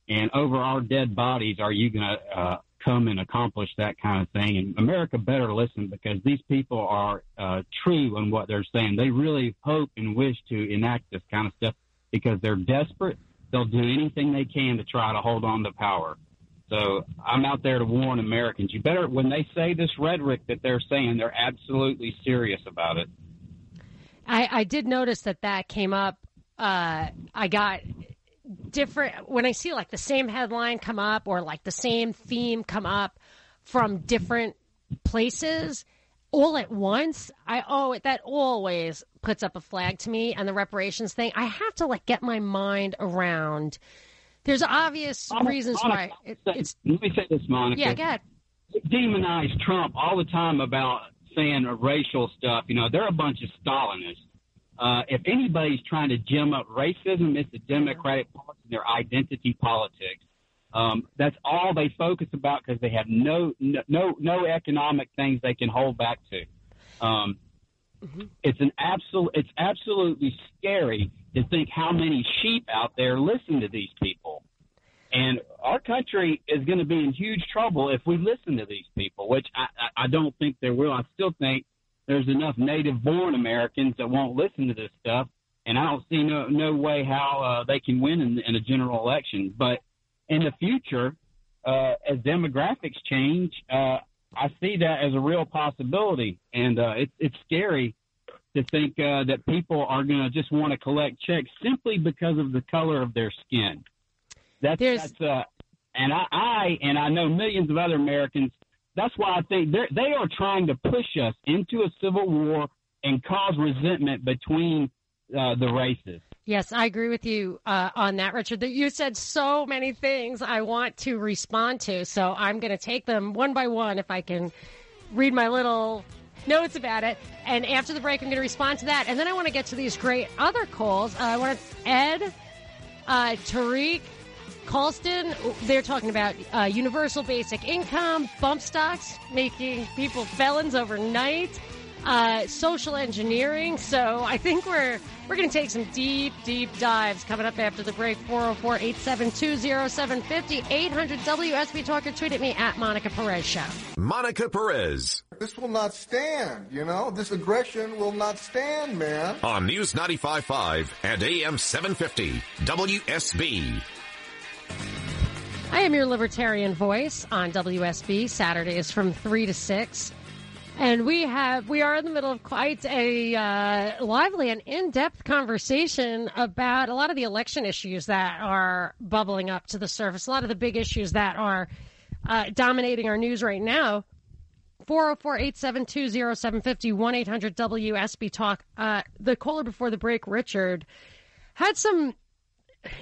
and over our dead bodies, are you going to uh, come and accomplish that kind of thing? And America better listen because these people are uh, true in what they're saying. They really hope and wish to enact this kind of stuff because they're desperate. They'll do anything they can to try to hold on to power. So I'm out there to warn Americans. You better, when they say this rhetoric that they're saying, they're absolutely serious about it. I, I did notice that that came up. Uh, I got different when I see like the same headline come up or like the same theme come up from different places all at once. I oh that always puts up a flag to me and the reparations thing. I have to like get my mind around. There's obvious reasons why it, it's. Let me say this, Monica. Yeah, go ahead. Demonize Trump all the time about saying racial stuff. You know, they're a bunch of Stalinists. Uh, if anybody's trying to gem up racism, it's the Democratic Party and their identity politics. Um, that's all they focus about because they have no, no no economic things they can hold back to. Um, It's an absolute. It's absolutely scary to think how many sheep out there listen to these people, and our country is going to be in huge trouble if we listen to these people. Which I, I, I don't think there will. I still think there's enough native-born Americans that won't listen to this stuff, and I don't see no no way how uh, they can win in, in a general election. But in the future, uh, as demographics change, uh, I see that as a real possibility, and uh, it's it's scary to think uh, that people are going to just want to collect checks simply because of the color of their skin. That's that's uh, and I, I and I know millions of other Americans. That's why I think they they are trying to push us into a civil war and cause resentment between uh, the races. Yes, I agree with you uh, on that, Richard. That you said so many things I want to respond to, so I'm going to take them one by one if I can read my little notes about it. And after the break, I'm going to respond to that, and then I want to get to these great other calls. Uh, I want to Ed, uh, Tariq, Colston. They're talking about uh, universal basic income, bump stocks, making people felons overnight uh, social engineering. So I think we're we're going to take some deep, deep dives coming up after the break. 404-872-0750, 800 WSB Talker. Tweet at me at Monica Perez Show. Monica Perez. This will not stand, you know? This aggression will not stand, man. On News 95.5 and AM 750 WSB. I am your libertarian voice on WSB. Saturdays from 3 to 6. And we have we are in the middle of quite a uh, lively and in-depth conversation about a lot of the election issues that are bubbling up to the surface. A lot of the big issues that are uh, dominating our news right now. 404-872-0750, 1-800-WSB Talk. Uh, the caller before the break, Richard, had some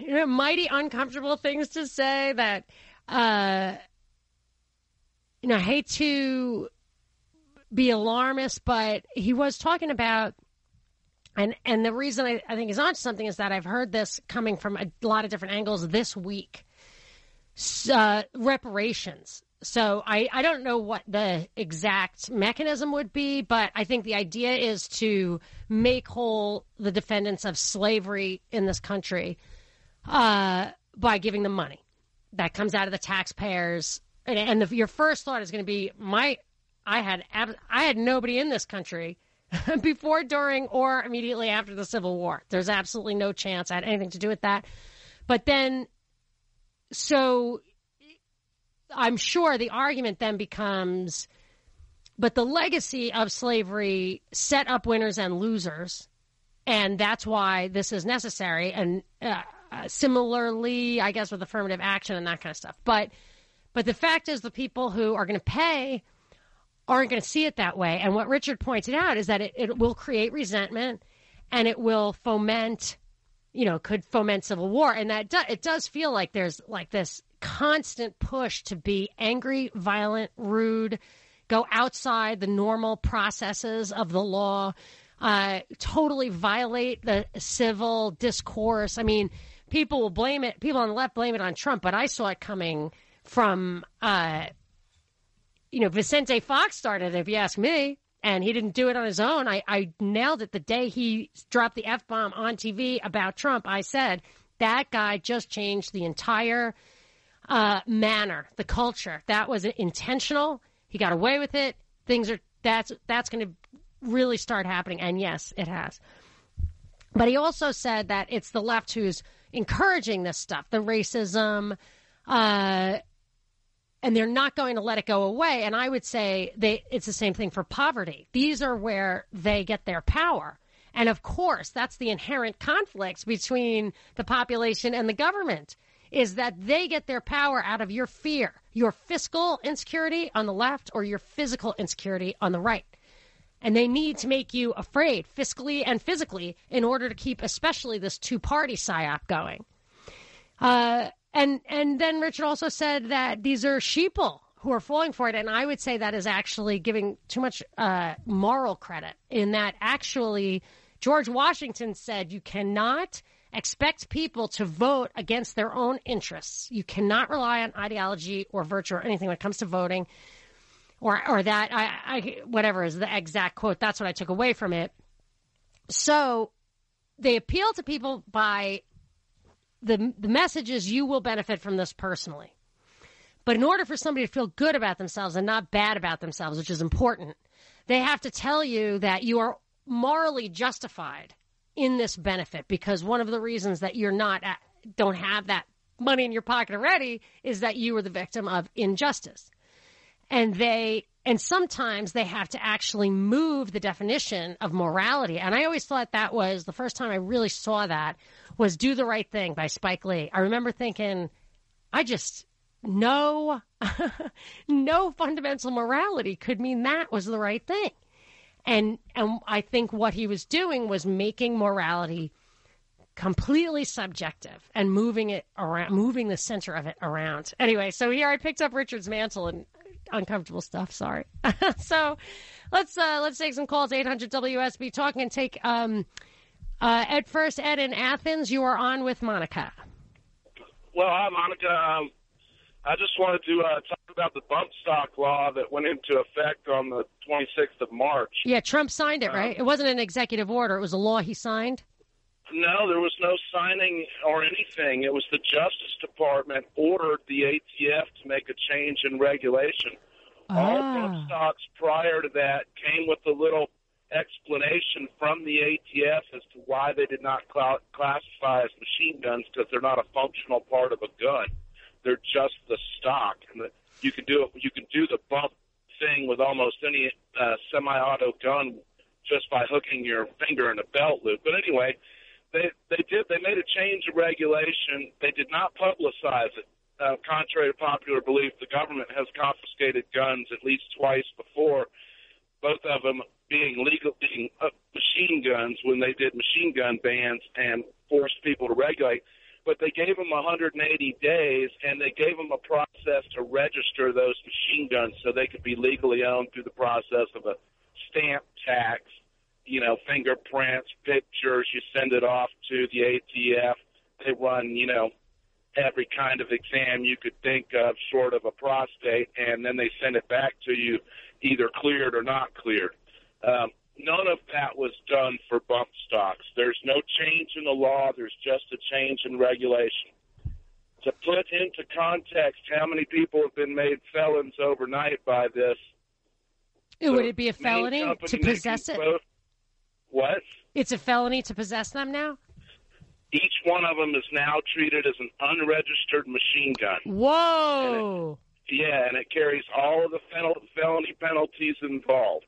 you know, mighty uncomfortable things to say that, uh, you know, I hate to be alarmist, but he was talking about, and and the reason I, I think he's on something is that I've heard this coming from a lot of different angles this week. Uh, reparations. So I, I don't know what the exact mechanism would be, but I think the idea is to make whole the defendants of slavery in this country uh, by giving them money that comes out of the taxpayers. And, and the, your first thought is going to be my I had ab- I had nobody in this country [laughs] before, during, or immediately after the Civil War. There's absolutely no chance I had anything to do with that. But then, so I'm sure the argument then becomes, but the legacy of slavery set up winners and losers, and that's why this is necessary. And uh, uh, similarly, I guess, with affirmative action and that kind of stuff. But but the fact is, the people who are going to pay aren't going to see it that way. And what Richard pointed out is that it, it will create resentment and it will foment, you know, could foment civil war. And that do, it does feel like there's like this constant push to be angry, violent, rude, go outside the normal processes of the law, uh, totally violate the civil discourse. I mean, people will blame it, people on the left blame it on Trump, but I saw it coming from, uh, you know, Vicente Fox started it, if you ask me, and he didn't do it on his own. I, I nailed it the day he dropped the F bomb on TV about Trump. I said, that guy just changed the entire uh, manner, the culture. That was intentional. He got away with it. Things are, that's, that's going to really start happening. And yes, it has. But he also said that it's the left who's encouraging this stuff, the racism, uh, and they're not going to let it go away. And I would say they, it's the same thing for poverty. These are where they get their power. And of course, that's the inherent conflicts between the population and the government is that they get their power out of your fear, your fiscal insecurity on the left or your physical insecurity on the right. And they need to make you afraid fiscally and physically in order to keep especially this two party psyop going. Uh, and and then Richard also said that these are sheeple who are falling for it, and I would say that is actually giving too much uh, moral credit. In that, actually, George Washington said you cannot expect people to vote against their own interests. You cannot rely on ideology or virtue or anything when it comes to voting, or or that I, I whatever is the exact quote. That's what I took away from it. So they appeal to people by the the message is you will benefit from this personally. But in order for somebody to feel good about themselves and not bad about themselves, which is important, they have to tell you that you are morally justified in this benefit because one of the reasons that you're not don't have that money in your pocket already is that you were the victim of injustice. And they and sometimes they have to actually move the definition of morality. And I always thought that was the first time I really saw that was Do the Right Thing by Spike Lee. I remember thinking, I just, no, [laughs] no fundamental morality could mean that was the right thing. And, and I think what he was doing was making morality completely subjective and moving it around, moving the center of it around. Anyway, so here I picked up Richard's mantle and uncomfortable stuff. Sorry. [laughs] so let's uh, let's take some calls. Eight hundred WSB talking and take um, uh, Ed first. Ed in Athens, you are on with Monica. Well, hi, Monica. Um, I just wanted to uh, talk about the bump stock law that went into effect on the 26th of March. Yeah, Trump signed it, right? Um, it wasn't an executive order; it was a law he signed. No, there was no signing or anything. It was the Justice Department ordered the ATF to make a change in regulation. All bump stocks prior to that came with a little explanation from the ATF as to why they did not cl- classify as machine guns because they're not a functional part of a gun. They're just the stock, and the, you can do it. You can do the bump thing with almost any uh, semi-auto gun just by hooking your finger in a belt loop. But anyway, they they did they made a change of regulation. They did not publicize it. Uh, contrary to popular belief, the government has confiscated guns at least twice before, both of them being legal, being uh, machine guns when they did machine gun bans and forced people to regulate. But they gave them 180 days, and they gave them a process to register those machine guns so they could be legally owned through the process of a stamp tax you know, fingerprints, pictures. You send it off to the ATF. They run, you know, every kind of exam you could think of, short of a prostate, and then they send it back to you, either cleared or not cleared. Um, none of that was done for bump stocks. There's no change in the law. There's just a change in regulation. To put into context how many people have been made felons overnight by this, Would it be a felony to possess it? both- What? It's a felony to possess them now. Each one of them is now treated as an unregistered machine gun. Whoa! Yeah, and it carries all of the fel- felony penalties involved.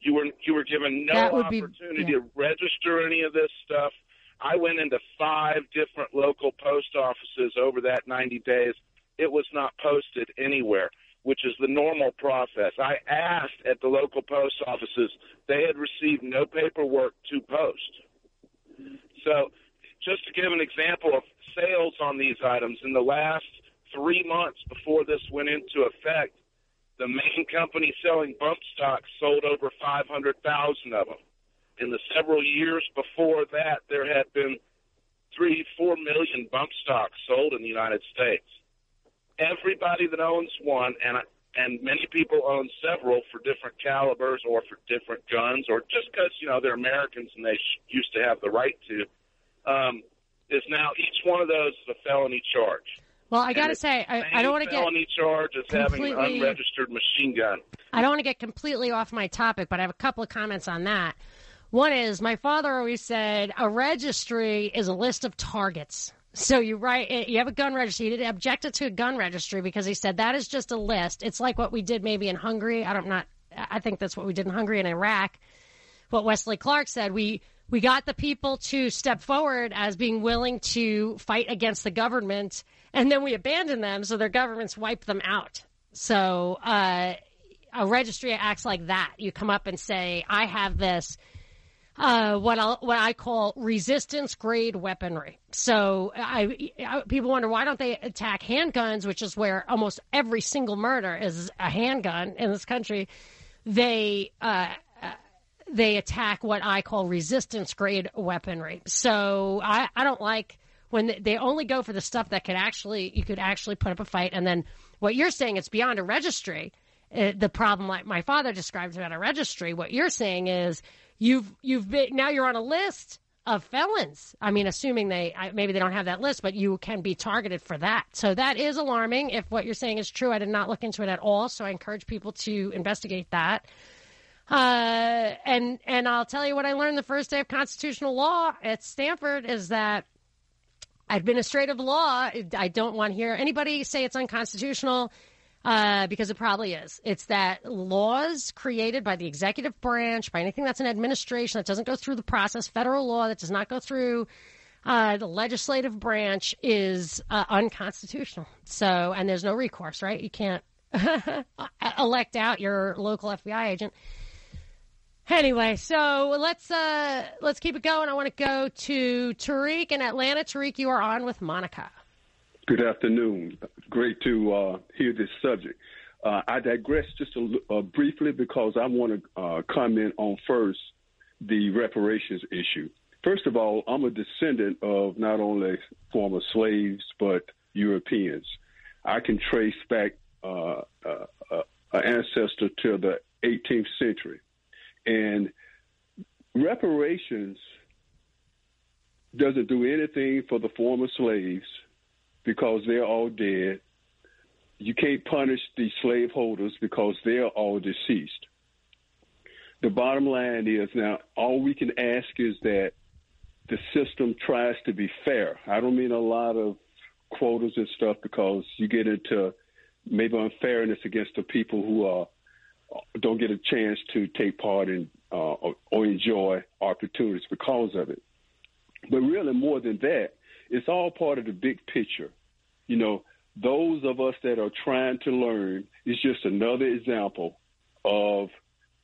You were you were given no would be- opportunity to register any of this stuff I went into five different local post offices over that 90 days. It was not posted anywhere, which is the normal process. I asked at the local post offices, they had received no paperwork to post. So, just to give an example of sales on these items, in the last three months before this went into effect, the main company selling bump stocks sold over 500,000 of them. In the several years before that, there had been three, four million bump stocks sold in the United States. Everybody that owns one, and and many people own several for different calibers or for different guns, or just because you know they're Americans and they sh- used to have the right to, um, is now each one of those is a felony charge. Well, I got to say, I, I don't want to get felony charge as having an unregistered machine gun. I don't want to get completely off my topic, but I have a couple of comments on that. One is my father always said a registry is a list of targets. So you write, eh, you have a gun registry. He objected to a gun registry because he said that is just a list. It's like what we did maybe in Hungary. I don't not. I think that's what we did in Hungary and Iraq. What Wesley Clark said, we we got the people to step forward as being willing to fight against the government, and then we abandoned them, so their governments wiped them out. So uh, a registry acts like that. You come up and say, "I have this." Uh, what I what I call resistance grade weaponry. So I, I people wonder why don't they attack handguns, which is where almost every single murder is a handgun in this country. They uh, uh, they attack what I call resistance grade weaponry. So I, I don't like when they- they only go for the stuff that could actually you could actually put up a fight, and then what you're saying it's beyond a registry. Uh, the problem, like my father describes about a registry, what you're saying is you've you've been now you're on a list of felons. I mean, assuming they maybe they don't have that list, but you can be targeted for that. So that is alarming. If what you're saying is true, I did not look into it at all. So I encourage people to investigate that. Uh, and and I'll tell you what I learned the first day of constitutional law at Stanford is that administrative law. I don't want to hear anybody say it's unconstitutional uh, because it probably is. It's that laws created by the executive branch, by anything that's an administration that doesn't go through the process, federal law that does not go through uh, the legislative branch is uh, unconstitutional. So, and there's no recourse, right? You can't [laughs] elect out your local FBI agent. Anyway, so let's uh, let's keep it going. I want to go to Tariq in Atlanta. Tariq, you are on with Monica. Good afternoon. Great to uh, hear this subject. Uh, I digress just a, uh, briefly because I want to uh, comment on first the reparations issue. First of all, I'm a descendant of not only former slaves but Europeans. I can trace back uh, uh, an ancestor to the 18th century, and reparations doesn't do anything for the former slaves because they're all dead. You can't punish the slaveholders because they're all deceased. The bottom line is now all we can ask is that the system tries to be fair. I don't mean a lot of quotas and stuff because you get into maybe unfairness against the people who are don't get a chance to take part in uh, or, or enjoy opportunities because of it. But really, more than that, it's all part of the big picture. You know, those of us that are trying to learn is just another example of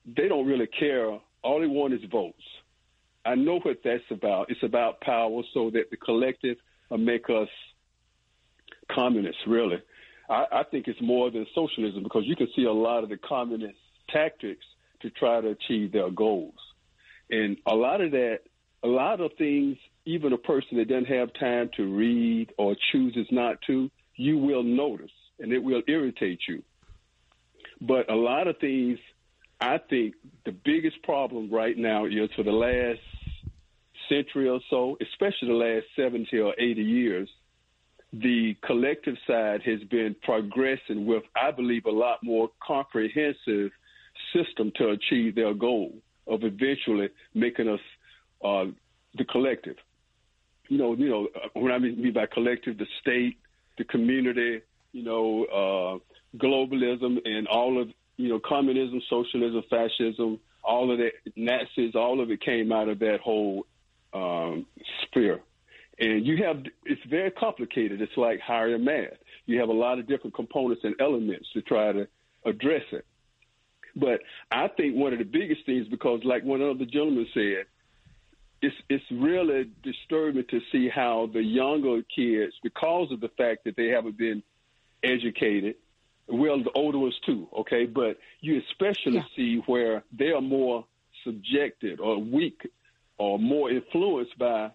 they don't really care. All they want is votes. I know what that's about. It's about power so that the collective will make us communists, really. I, I think it's more than socialism because you can see a lot of the communist tactics to try to achieve their goals. And a lot of that, a lot of things, even a person that doesn't have time to read or chooses not to, you will notice and it will irritate you. But a lot of things, I think the biggest problem right now is for the last century or so, especially the last 70 or 80 years, the collective side has been progressing with, I believe, a lot more comprehensive system to achieve their goal of eventually making us uh, the collective. You know, you know, when I mean by collective, the state, the community, you know, uh, globalism, and all of you know, communism, socialism, fascism, all of that, Nazis, all of it came out of that whole um, sphere. And you have, it's very complicated. It's like higher math. You have a lot of different components and elements to try to address it. But I think one of the biggest things, because like one of the gentlemen said, it's it's really disturbing to see how the younger kids, because of the fact that they haven't been educated, well, the older ones too, okay, but you especially yeah. see where they are more subjected or weak or more influenced by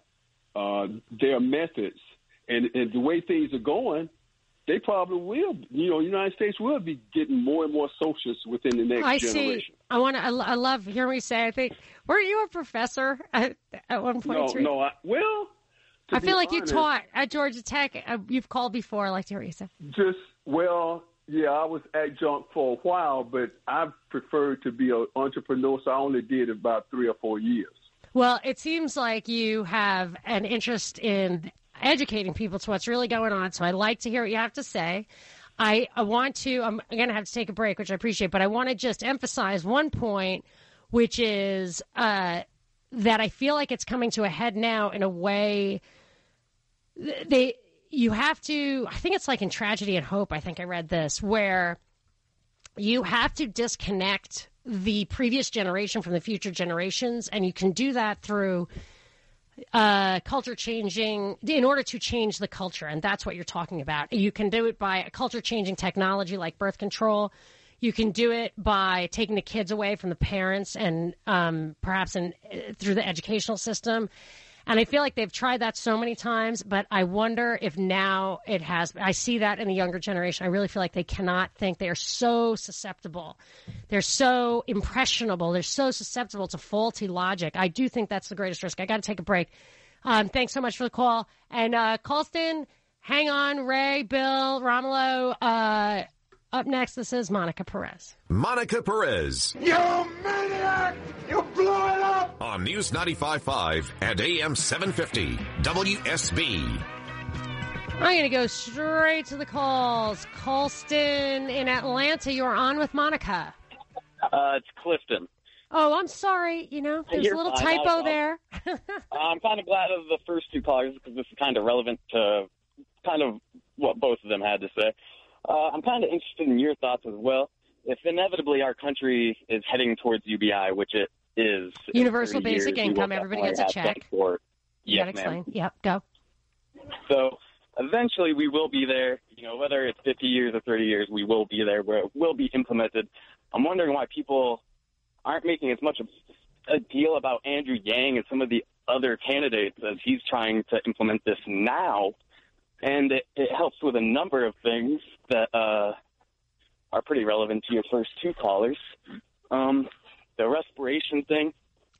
uh, their methods and, and the way things are going they probably will. You know, United States will be getting more and more socialists within the next I generation. see. I want to. I, I love hearing me say. I think weren't you a professor at, at one point? No, no. I, well, I feel like honest, you taught at Georgia Tech. Uh, you've called before. I like to hear you say. Just well, yeah. I was adjunct for a while, but I preferred to be an entrepreneur, so I only did about three or four years. Well, it seems like you have an interest in educating people to what's really going on. So I like to hear what you have to say. I, I want to, I'm going to have to take a break, which I appreciate, but I want to just emphasize one point, which is uh, that I feel like it's coming to a head now in a way they, you have to, I think it's like in Tragedy and Hope, I think I read this, where you have to disconnect the previous generation from the future generations, and you can do that through uh, culture changing in order to change the culture. And that's what you're talking about. You can do it by a culture changing technology like birth control. You can do it by taking the kids away from the parents and um, perhaps in, through the educational system. And I feel like they've tried that so many times, but I wonder if now it has. I see that in the younger generation. I really feel like they cannot think. They are so susceptible. They're so impressionable. They're so susceptible to faulty logic. I do think that's the greatest risk. I got to take a break. Um, thanks so much for the call. And uh, Colston, hang on. Ray, Bill, Romulo. Uh, up next, this is Monica Perez. Monica Perez. You maniac! You blew it up! On News 95.5 and AM 750, WSB. I'm going to go straight to the calls. Colston in Atlanta, you're on with Monica. Uh, it's Clifton. Oh, I'm sorry. You know, there's You're a little fine. typo I- I- there. [laughs] I'm kind of glad of the first two callers because this is kind of relevant to kind of what both of them had to say. Uh, I'm kind of interested in your thoughts as well. If inevitably our country is heading towards UBI, which it is, Universal 30 years, basic income. Everybody gets a check. sort- You Yes, explain. Yep, go. So eventually we will be there. You know, whether it's 50 years or 30 years, we will be there where it will be implemented. I'm wondering why people aren't making as much of a deal about Andrew Yang and some of the other candidates as he's trying to implement this now. And it, it helps with a number of things that uh, are pretty relevant to your first two callers. Um, the respiration thing,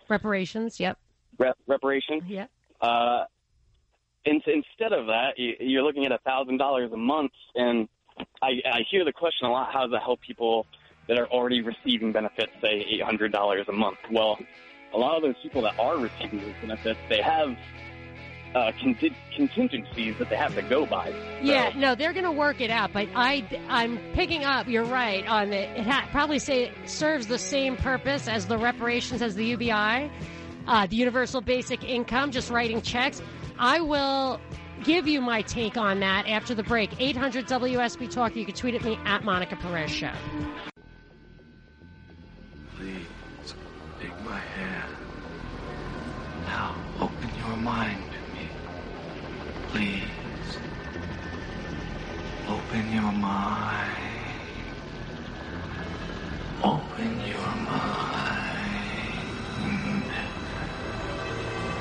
Reparations. Yep. rep- reparation. Yep. Uh, in, instead of that, you, you're looking at a thousand dollars a month, and I, I hear the question a lot: How does that help people that are already receiving benefits, say eight hundred dollars a month? Well, a lot of those people that are receiving those benefits, they have uh, conti- contingencies that they have to go by. Yeah, no, they're going to work it out. But I, I'm picking up. You're right on the. It ha- probably say it serves the same purpose as the reparations as the UBI, uh, the universal basic income, just writing checks. I will give you my take on that after the break. 800 WSB Talk. You can tweet at me at Monica Perez Show. Please take my hand. Now open your mind to me. Please. Open your mind. Open your mind.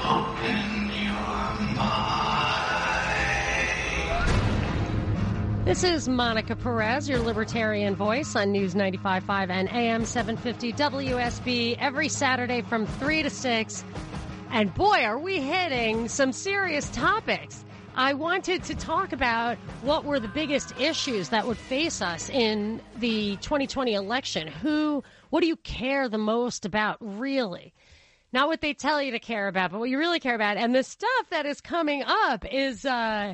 Open your mind. This is Monica Perez, your libertarian voice on News 95.5 and AM 750 WSB every Saturday from 3 to 6. And boy, are we hitting some serious topics. I wanted to talk about what were the biggest issues that would face us in the 2020 election. Who, what do you care the most about, really? Not what they tell you to care about, but what you really care about. And the stuff that is coming up is uh,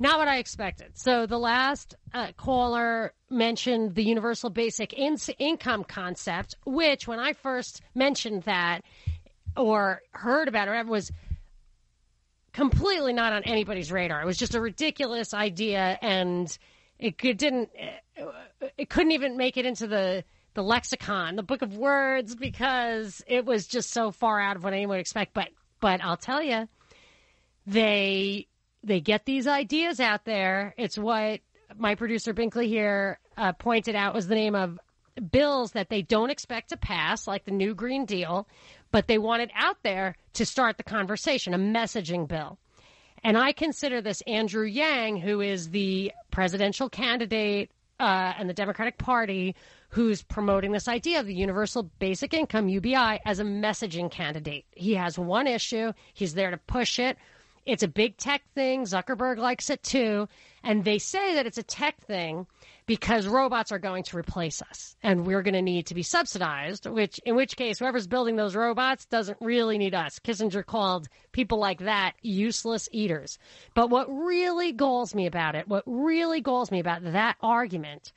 not what I expected. So the last uh, caller mentioned the universal basic in- income concept, which when I first mentioned that or heard about it, was completely not on anybody's radar. It was just a ridiculous idea, and it could, didn't. It couldn't even make it into the the lexicon, the book of words, because it was just so far out of what anyone would expect. But but I'll tell you, they they get these ideas out there. It's what my producer Binkley here uh, pointed out was the name of bills that they don't expect to pass, like the new Green Deal, but they want it out there to start the conversation, a messaging bill. And I consider this Andrew Yang, who is the presidential candidate uh, and the Democratic Party, who's promoting this idea of the universal basic income, UBI, as a messaging candidate. He has one issue, he's there to push it. It's a big tech thing. Zuckerberg likes it too. And they say that it's a tech thing because robots are going to replace us and we're going to need to be subsidized, which, in which case, whoever's building those robots doesn't really need us. Kissinger called people like that useless eaters. But what really galls me about it, what really galls me about that argument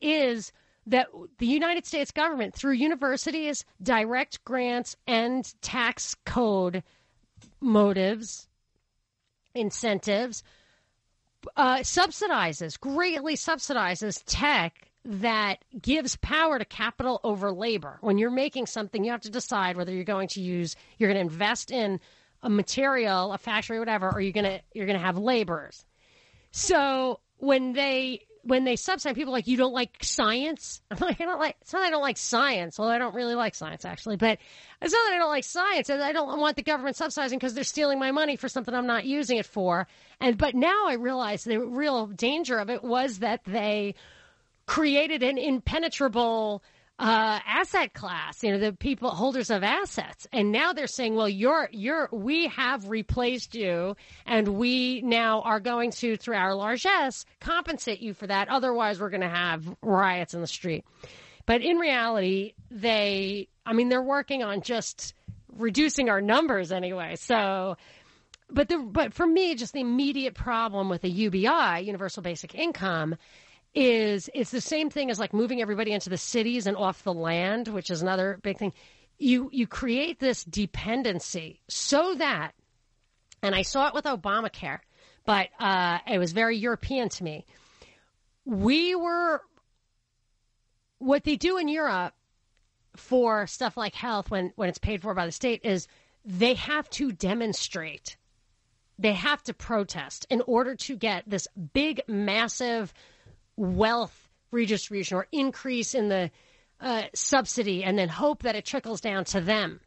is that the United States government, through universities, direct grants, and tax code motives, incentives, uh, subsidizes, greatly subsidizes tech that gives power to capital over labor. When you're making something, you have to decide whether you're going to use, you're going to invest in a material, a factory, whatever, or you're going to you're going to have laborers. So when they when they subsidize people like you don't like science. [laughs] I'm like I don't like. It's not that I don't like science, although I don't really like science actually. But it's not that I don't like science. I don't want the government subsidizing because they're stealing my money for something I'm not using it for. And but now I realize the real danger of it was that they created an impenetrable uh, asset class, you know, the people holders of assets. And now they're saying, well, you're, you're, we have replaced you and we now are going to, through our largesse, compensate you for that. Otherwise, we're going to have riots in the street. But in reality, they, I mean, they're working on just reducing our numbers anyway. So, but the, but for me, just the immediate problem with a UBI, Universal Basic Income, is it's the same thing as like moving everybody into the cities and off the land, which is another big thing. You you create this dependency so that, and I saw it with Obamacare, but uh, it was very European to me. We were what they do in Europe for stuff like health when when it's paid for by the state is they have to demonstrate they have to protest in order to get this big massive wealth redistribution or increase in the uh, subsidy and then hope that it trickles down to them.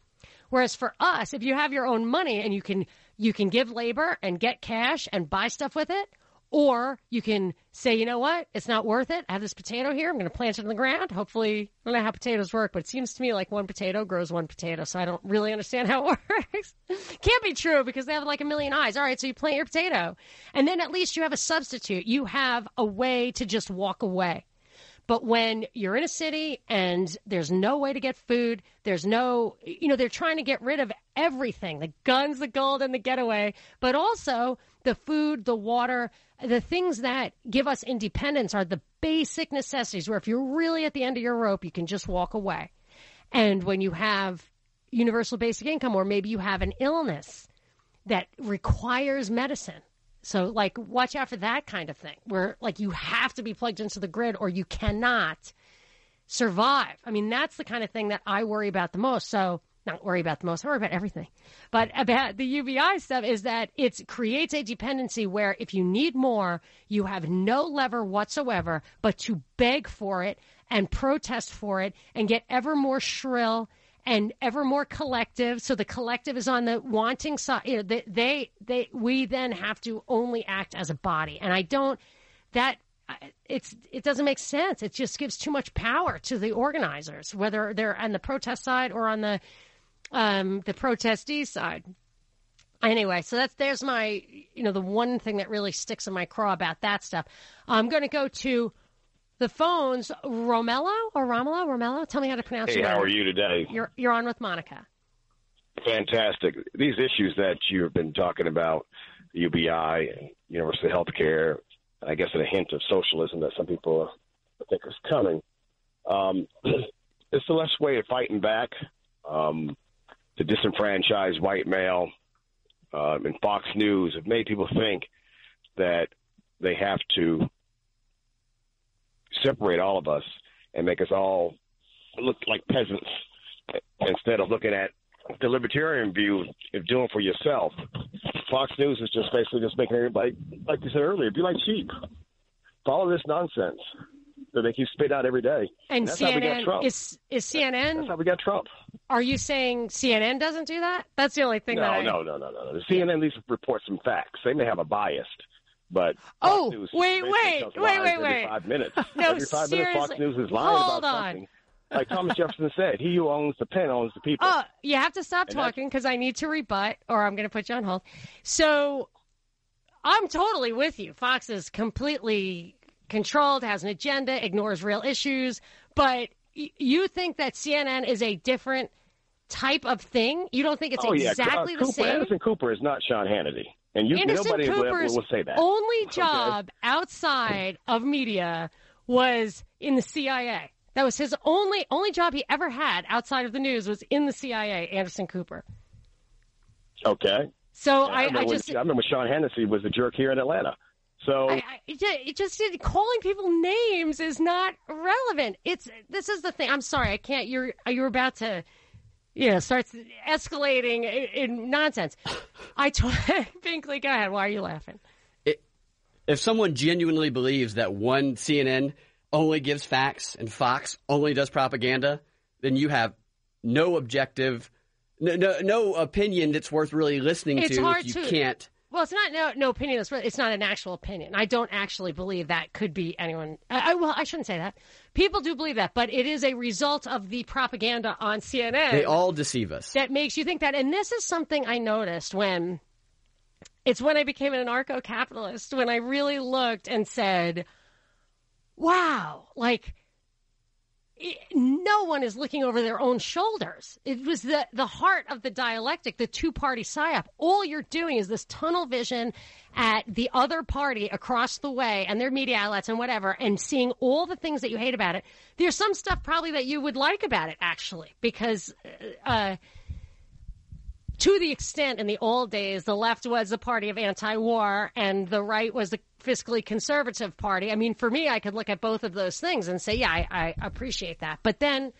Whereas for us, if you have your own money and you can you can give labor and get cash and buy stuff with it, or you can say, you know what, it's not worth it. I have this potato here. I'm going to plant it in the ground. Hopefully, I don't know how potatoes work, but it seems to me like one potato grows one potato. So I don't really understand how it [laughs] works. Can't be true because they have like a million eyes. All right, so you plant your potato, and then at least you have a substitute. You have a way to just walk away. But when you're in a city and there's no way to get food, there's no, you know, they're trying to get rid of everything the guns, the gold, and the getaway, but also the food, the water, the things that give us independence are the basic necessities where if you're really at the end of your rope, you can just walk away. And when you have universal basic income, or maybe you have an illness that requires medicine, so, like, watch out for that kind of thing where, like, you have to be plugged into the grid or you cannot survive. I mean, that's the kind of thing that I worry about the most. So, not worry about the most, I worry about everything. But about the UBI stuff is that it creates a dependency where if you need more, you have no lever whatsoever but to beg for it and protest for it and get ever more shrill and ever more collective. So the collective is on the wanting side. You know, they, they, they, we then have to only act as a body. And I don't, that, it's, it doesn't make sense. It just gives too much power to the organizers, whether they're on the protest side or on the, um, the protestee side. Anyway, so that's there's my you know the one thing that really sticks in my craw about that stuff. I'm going to go to the phones. Romello or Romello? Romello? Tell me how to pronounce it. Hey, how name. are you today? You're you're on with Monica. Fantastic. These issues that you've been talking about, UBI and universal health care, and I guess in a hint of socialism that some people think is coming. Um, [clears throat] it's the best way of fighting back um, to disenfranchise white male um, and Fox News have made people think that they have to separate all of us and make us all look like peasants instead of looking at the libertarian view of doing for yourself. Fox News is just basically just making everybody, like you said earlier, be like sheep. Follow this nonsense that they keep spitting out every day. And that's how we got CNN Trump. is is CNN. That's how we got Trump. Are you saying CNN doesn't do that? That's the only thing No, that I. no, no, no, no, no. The CNN at least reports some facts. They may have a bias, but Oh, Fox News wait, wait, wait, wait, wait. Five minutes. [laughs] No, every five minutes, Fox. News is lying Hold about on. something. Like Thomas [laughs] Jefferson said, "He who owns the pen owns the people." Oh, you have to stop And talking because I need to rebut, or I'm going to put you on hold. So, I'm totally with you. Fox is completely controlled, has an agenda, ignores real issues. But y- you think that CNN is a different type of thing? You don't think it's oh yeah, exactly uh, the Cooper, same? Anderson Cooper is not Sean Hannity, and you Anderson nobody Cooper's will say that. only [laughs] job outside of media was in the CIA. That was his only only job he ever had outside of the news was in the CIA. Anderson Cooper. Okay. So I, I, remember just when, I remember Sean Hannity was the jerk here in Atlanta. So I, I, it it just it, calling people names is not relevant. It's this is the thing. I'm sorry, I can't. You're you're about to, you know, start escalating in, in nonsense. [sighs] I told [laughs] Binkley, go ahead. Why are you laughing? If someone genuinely believes that one CNN only gives facts and Fox only does propaganda, then you have no objective, no, no, no opinion that's worth really listening It's to hard if you to- can't. Well, it's not no no opinion. It's, it's not an actual opinion. I don't actually believe that could be anyone. I, I, well, I shouldn't say that. People do believe that, but it is a result of the propaganda on CNN. They all deceive us. that makes you think that. And this is something I noticed when it's when I became an anarcho capitalist, when I really looked and said, wow, like no one is looking over their own shoulders. It was the, the heart of the dialectic, the two party psyop. All you're doing is this tunnel vision at the other party across the way and their media outlets and whatever, and seeing all the things that you hate about it. There's some stuff probably that you would like about it, actually, because uh, to the extent in the old days the left was the party of anti-war and the right was the fiscally conservative party. I mean, for me, I could look at both of those things and say, yeah, I, I appreciate that. But then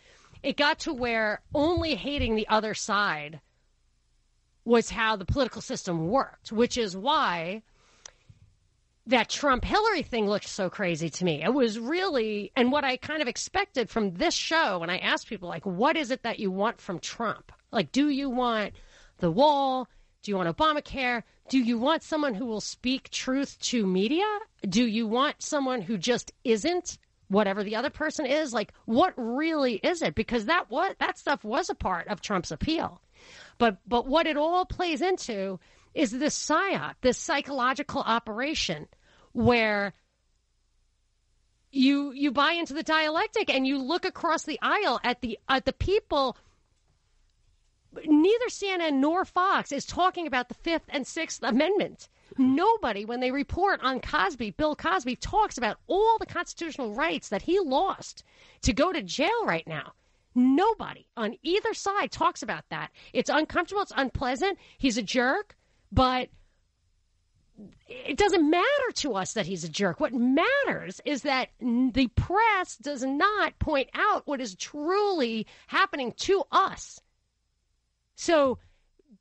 it got to where only hating the other side was how the political system worked, which is why that Trump Hillary thing looked so crazy to me. It was really, and what I kind of expected from this show when I asked people, like, what is it that you want from Trump? Like, do you want the wall? Do you want Obamacare? Do you want someone who will speak truth to media? Do you want someone who just isn't whatever the other person is? Like, what really is it? Because that what that stuff was a part of Trump's appeal. But but what it all plays into is this psyop, this psychological operation where you you buy into the dialectic and you look across the aisle at the at the people neither CNN nor Fox is talking about the Fifth and Sixth Amendment. Nobody, when they report on Cosby, Bill Cosby, talks about all the constitutional rights that he lost to go to jail right now. Nobody on either side talks about that. It's uncomfortable, it's unpleasant. He's a jerk, but it doesn't matter to us that he's a jerk. What matters is that the press does not point out what is truly happening to us. So,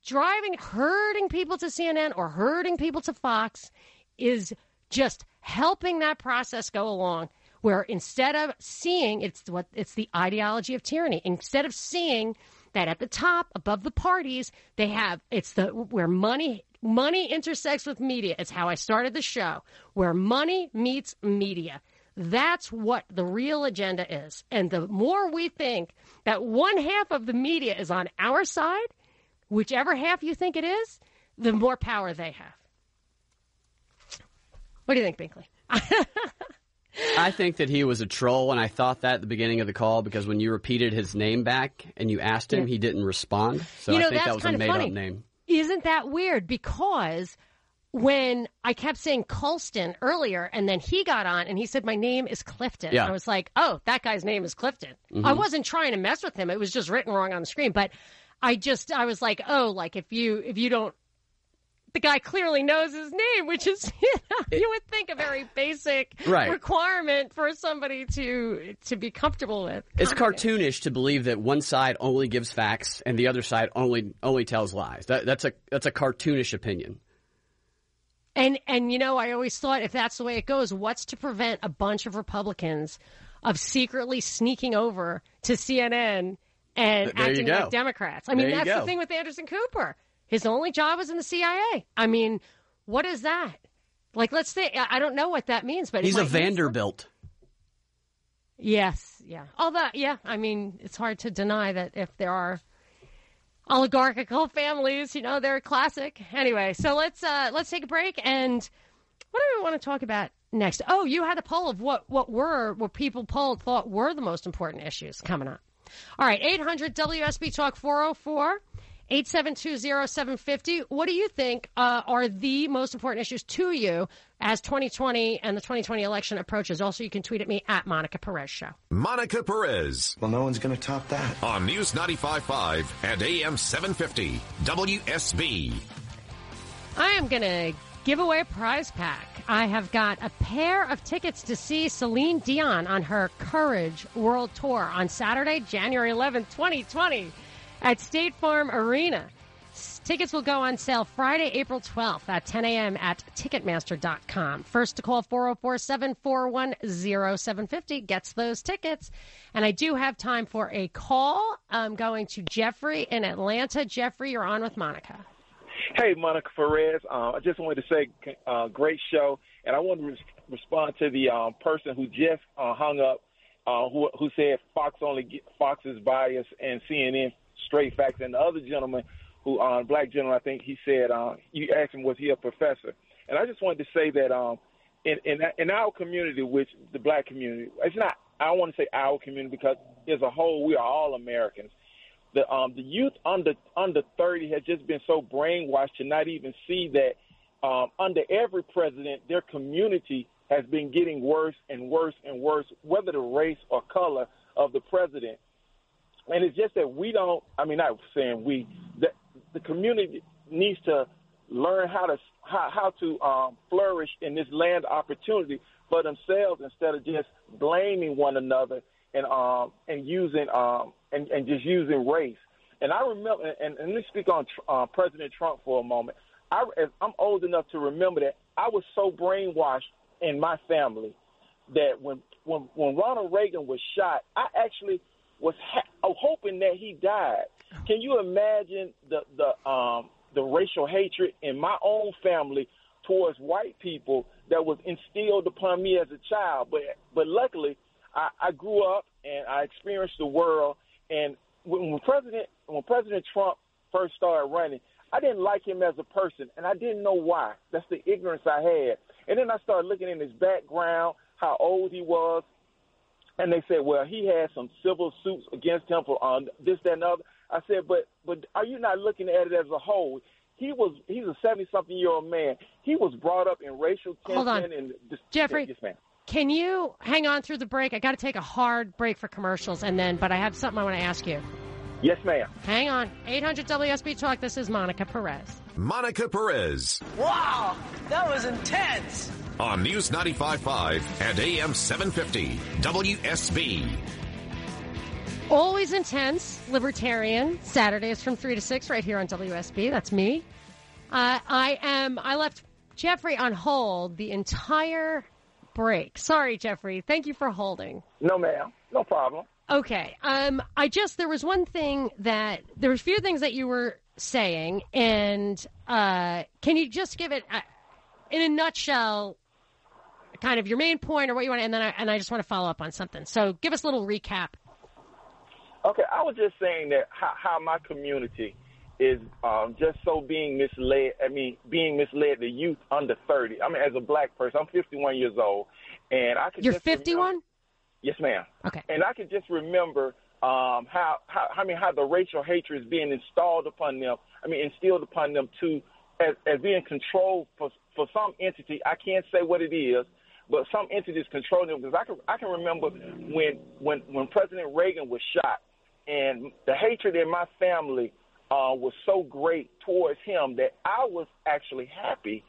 driving, herding people to CNN or herding people to Fox is just helping that process go along. Where instead of seeing it's what it's the ideology of tyranny, instead of seeing that at the top above the parties they have it's the where money money intersects with media. It's how I started the show. Where money meets media. That's what the real agenda is. And the more we think that one half of the media is on our side, whichever half you think it is, the more power they have. What do you think, Binkley? [laughs] I think that he was a troll, and I thought that at the beginning of the call because when you repeated his name back and you asked him, Yeah. he didn't respond. So you know, I think that was a made funny. up name. Isn't that weird? Because when I kept saying Colston earlier, and then he got on and he said, My name is Clifton. Yeah. I was like, Oh, that guy's name is Clifton. Mhm. I wasn't trying to mess with him. It was just written wrong on the screen. But I just, I was like, Oh, like if you, if you don't, the guy clearly knows his name, which is [laughs] you, know, you would think a very basic Right. requirement for somebody to to be comfortable with. It's cartoonish to believe that one side only gives facts and the other side only only tells lies. That, that's a that's a cartoonish opinion. And and you know, I always thought if that's the way it goes, what's to prevent a bunch of Republicans of secretly sneaking over to CNN and There acting like Democrats? I mean, There that's the thing with Anderson Cooper. His only job was in the CIA. I mean, what is that? Like, let's think. I I don't know what that means, but He's a Vanderbilt. Yes, yeah. Although, yeah, I mean, it's hard to deny that if there are oligarchical families, you know, they're classic. Anyway, so let's uh let's take a break and what do we want to talk about next? Oh, you had a poll of what what were what people polled thought were the most important issues coming up. All right, 800 WSB Talk 404 8720750. What do you think uh, are the most important issues to you as 2020 and the 2020 election approaches? Also, you can tweet at me at Monica Perez Show. Monica Perez. Well, no one's going to top that. On News 95.5 and AM 750 WSB. I am going to give away a prize pack. I have got a pair of tickets to see Celine Dion on her Courage World Tour on Saturday, January 11th, 2020 at State Farm Arena. Tickets will go on sale Friday, April 12th at 10 a.m. at Ticketmaster.com. First to call 404 741 0750 gets those tickets. And I do have time for a call. I'm going to Jeffrey in Atlanta. Jeffrey, you're on with Monica. Hey, Monica Perez. Uh, I just wanted to say, uh, great show, and I want to res- respond to the um, person who just uh, hung up, uh, who who said Fox only Fox is biased and CNN straight facts, and the other gentleman, who uh, black gentleman, I think he said, uh, you asked him was he a professor, and I just wanted to say that um, in in in our community, which the black community, it's not. I don't want to say our community because as a whole, we are all Americans. The um the youth under under 30 has just been so brainwashed to not even see that um under every president their community has been getting worse and worse and worse whether the race or color of the president and it's just that we don't i mean not saying we the the community needs to learn how to how, how to um flourish in this land opportunity for themselves instead of just blaming one another and um and using um and, and just using race. And I remember, and, and let me speak on uh, President Trump for a moment. I, I'm old enough to remember that I was so brainwashed in my family that when when when Ronald Reagan was shot, I actually was ha- hoping that he died. Can you imagine the the um the racial hatred in my own family towards white people that was instilled upon me as a child? But but luckily, I, I grew up and I experienced the world. And when, when President when President Trump first started running, I didn't like him as a person, and I didn't know why. That's the ignorance I had. And then I started looking in his background, how old he was, and they said, well, he had some civil suits against him for um, this, that, and the other. I said, but but are you not looking at it as a whole? He was he's a seventy something year old man. He was brought up in racial tension Hold on. and this, Jeffrey. Yes, ma'am. Can you hang on through the break? I got to take a hard break for commercials, and then, but I have something I want to ask you. Yes, ma'am. Hang on. 800 WSB Talk. This is Monica Perez. Monica Perez. Wow, that was intense. On News 95.5 and AM 750 WSB. Always intense, libertarian. Saturdays from 3 to 6 right here on WSB. That's me. Uh, I am, I left Jeffrey on hold the entire break. Sorry, Jeffrey. Thank you for holding. No, ma'am. No problem. Okay. Um, I just there was one thing that there was a few things that you were saying, and uh, can you just give it uh, in a nutshell, kind of your main point or what you want, and then I, and I just want to follow up on something. So give us a little recap. Okay, I was just saying that how, how my community is um, just so being misled. I mean, being misled. The youth under thirty. I mean, as a black person, I'm 51 years old, and I could. You're just 51. Yes, ma'am. Okay. And I can just remember um, how, how I mean how the racial hatred is being installed upon them. I mean, instilled upon them to as, as being controlled for for some entity. I can't say what it is, but some entity is controlling them. Because I can I can remember when when when President Reagan was shot, and the hatred in my family uh, was so great towards him that I was actually happy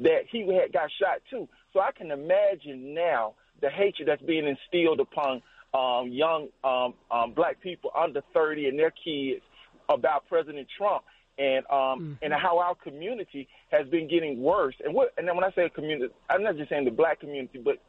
that he had got shot too. So I can imagine now the hatred that's being instilled upon um, young um, um, black people under 30 and their kids about President Trump and um, and how our community has been getting worse. And what and then when I say community, I'm not just saying the black community, but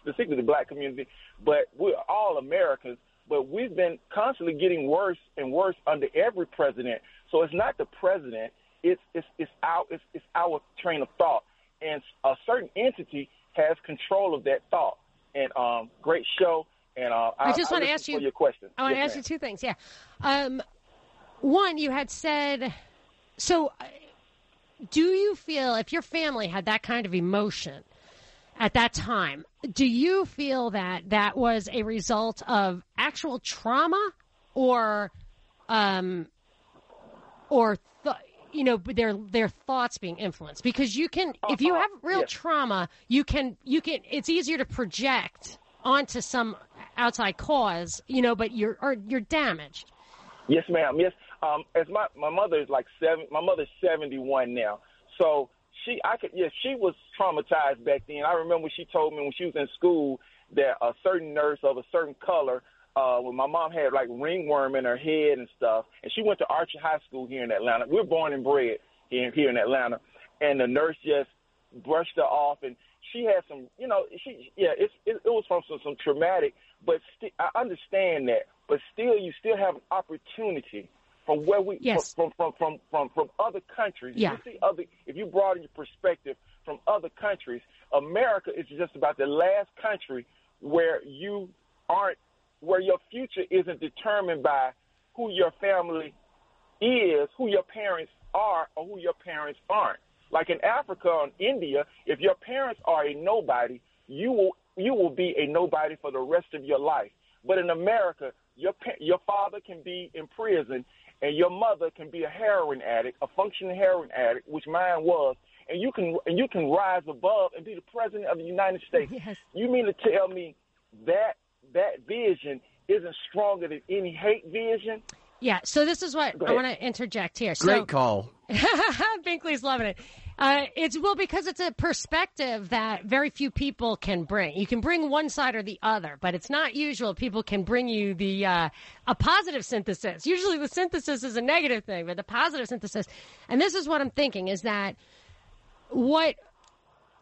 specifically the black community, but we're all Americans. But we've been constantly getting worse and worse under every president. So it's not the president; it's it's it's our it's, it's our train of thought, and a certain entity has control of that thought. And um, great show. And uh, I just want to ask you. your question. I want to Yes, ask ma'am. you two things. Yeah. Um, one, you had said. So, do you feel if your family had that kind of emotion at that time, do you feel that that was a result of actual trauma, or, um, or th- you know their their thoughts being influenced? Because you can, if you have real yes. trauma, you can you can. It's easier to project onto some outside cause, you know, but you're or you're damaged. Yes, ma'am. Yes. Um, as my my mother is like seven. My mother's seventy one now. So she, I could, yes, she was traumatized back then. I remember she told me when she was in school that a certain nurse of a certain color. Uh, when my mom had like ringworm in her head and stuff, and she went to Archer High School here in Atlanta. We're born and bred here here in Atlanta, and the nurse just brushed her off, and she had some, you know, she yeah, it's it, it was from some, some traumatic, but sti- I understand that, but still, you still have an opportunity from where we Yes. from from from from from other countries. Yeah. If you see other, if you broaden your perspective from other countries, America is just about the last country where you aren't, where your future isn't determined by who your family is, who your parents are, or who your parents aren't. Like in Africa or in India, if your parents are a nobody, you will you will be a nobody for the rest of your life. But in America, your your father can be in prison, and your mother can be a heroin addict, a functioning heroin addict, which mine was, and you can and you can rise above and be the president of the United States. [laughs] You mean to tell me that that vision isn't stronger than any hate vision? Yeah. So this is what I want to interject here. Great so, call. [laughs] Binkley's loving it. Uh, it's well because it's a perspective that very few people can bring. You can bring one side or the other, but it's not usual. People can bring you the uh, a positive synthesis. Usually, the synthesis is a negative thing, but the positive synthesis. And this is what I'm thinking: is that what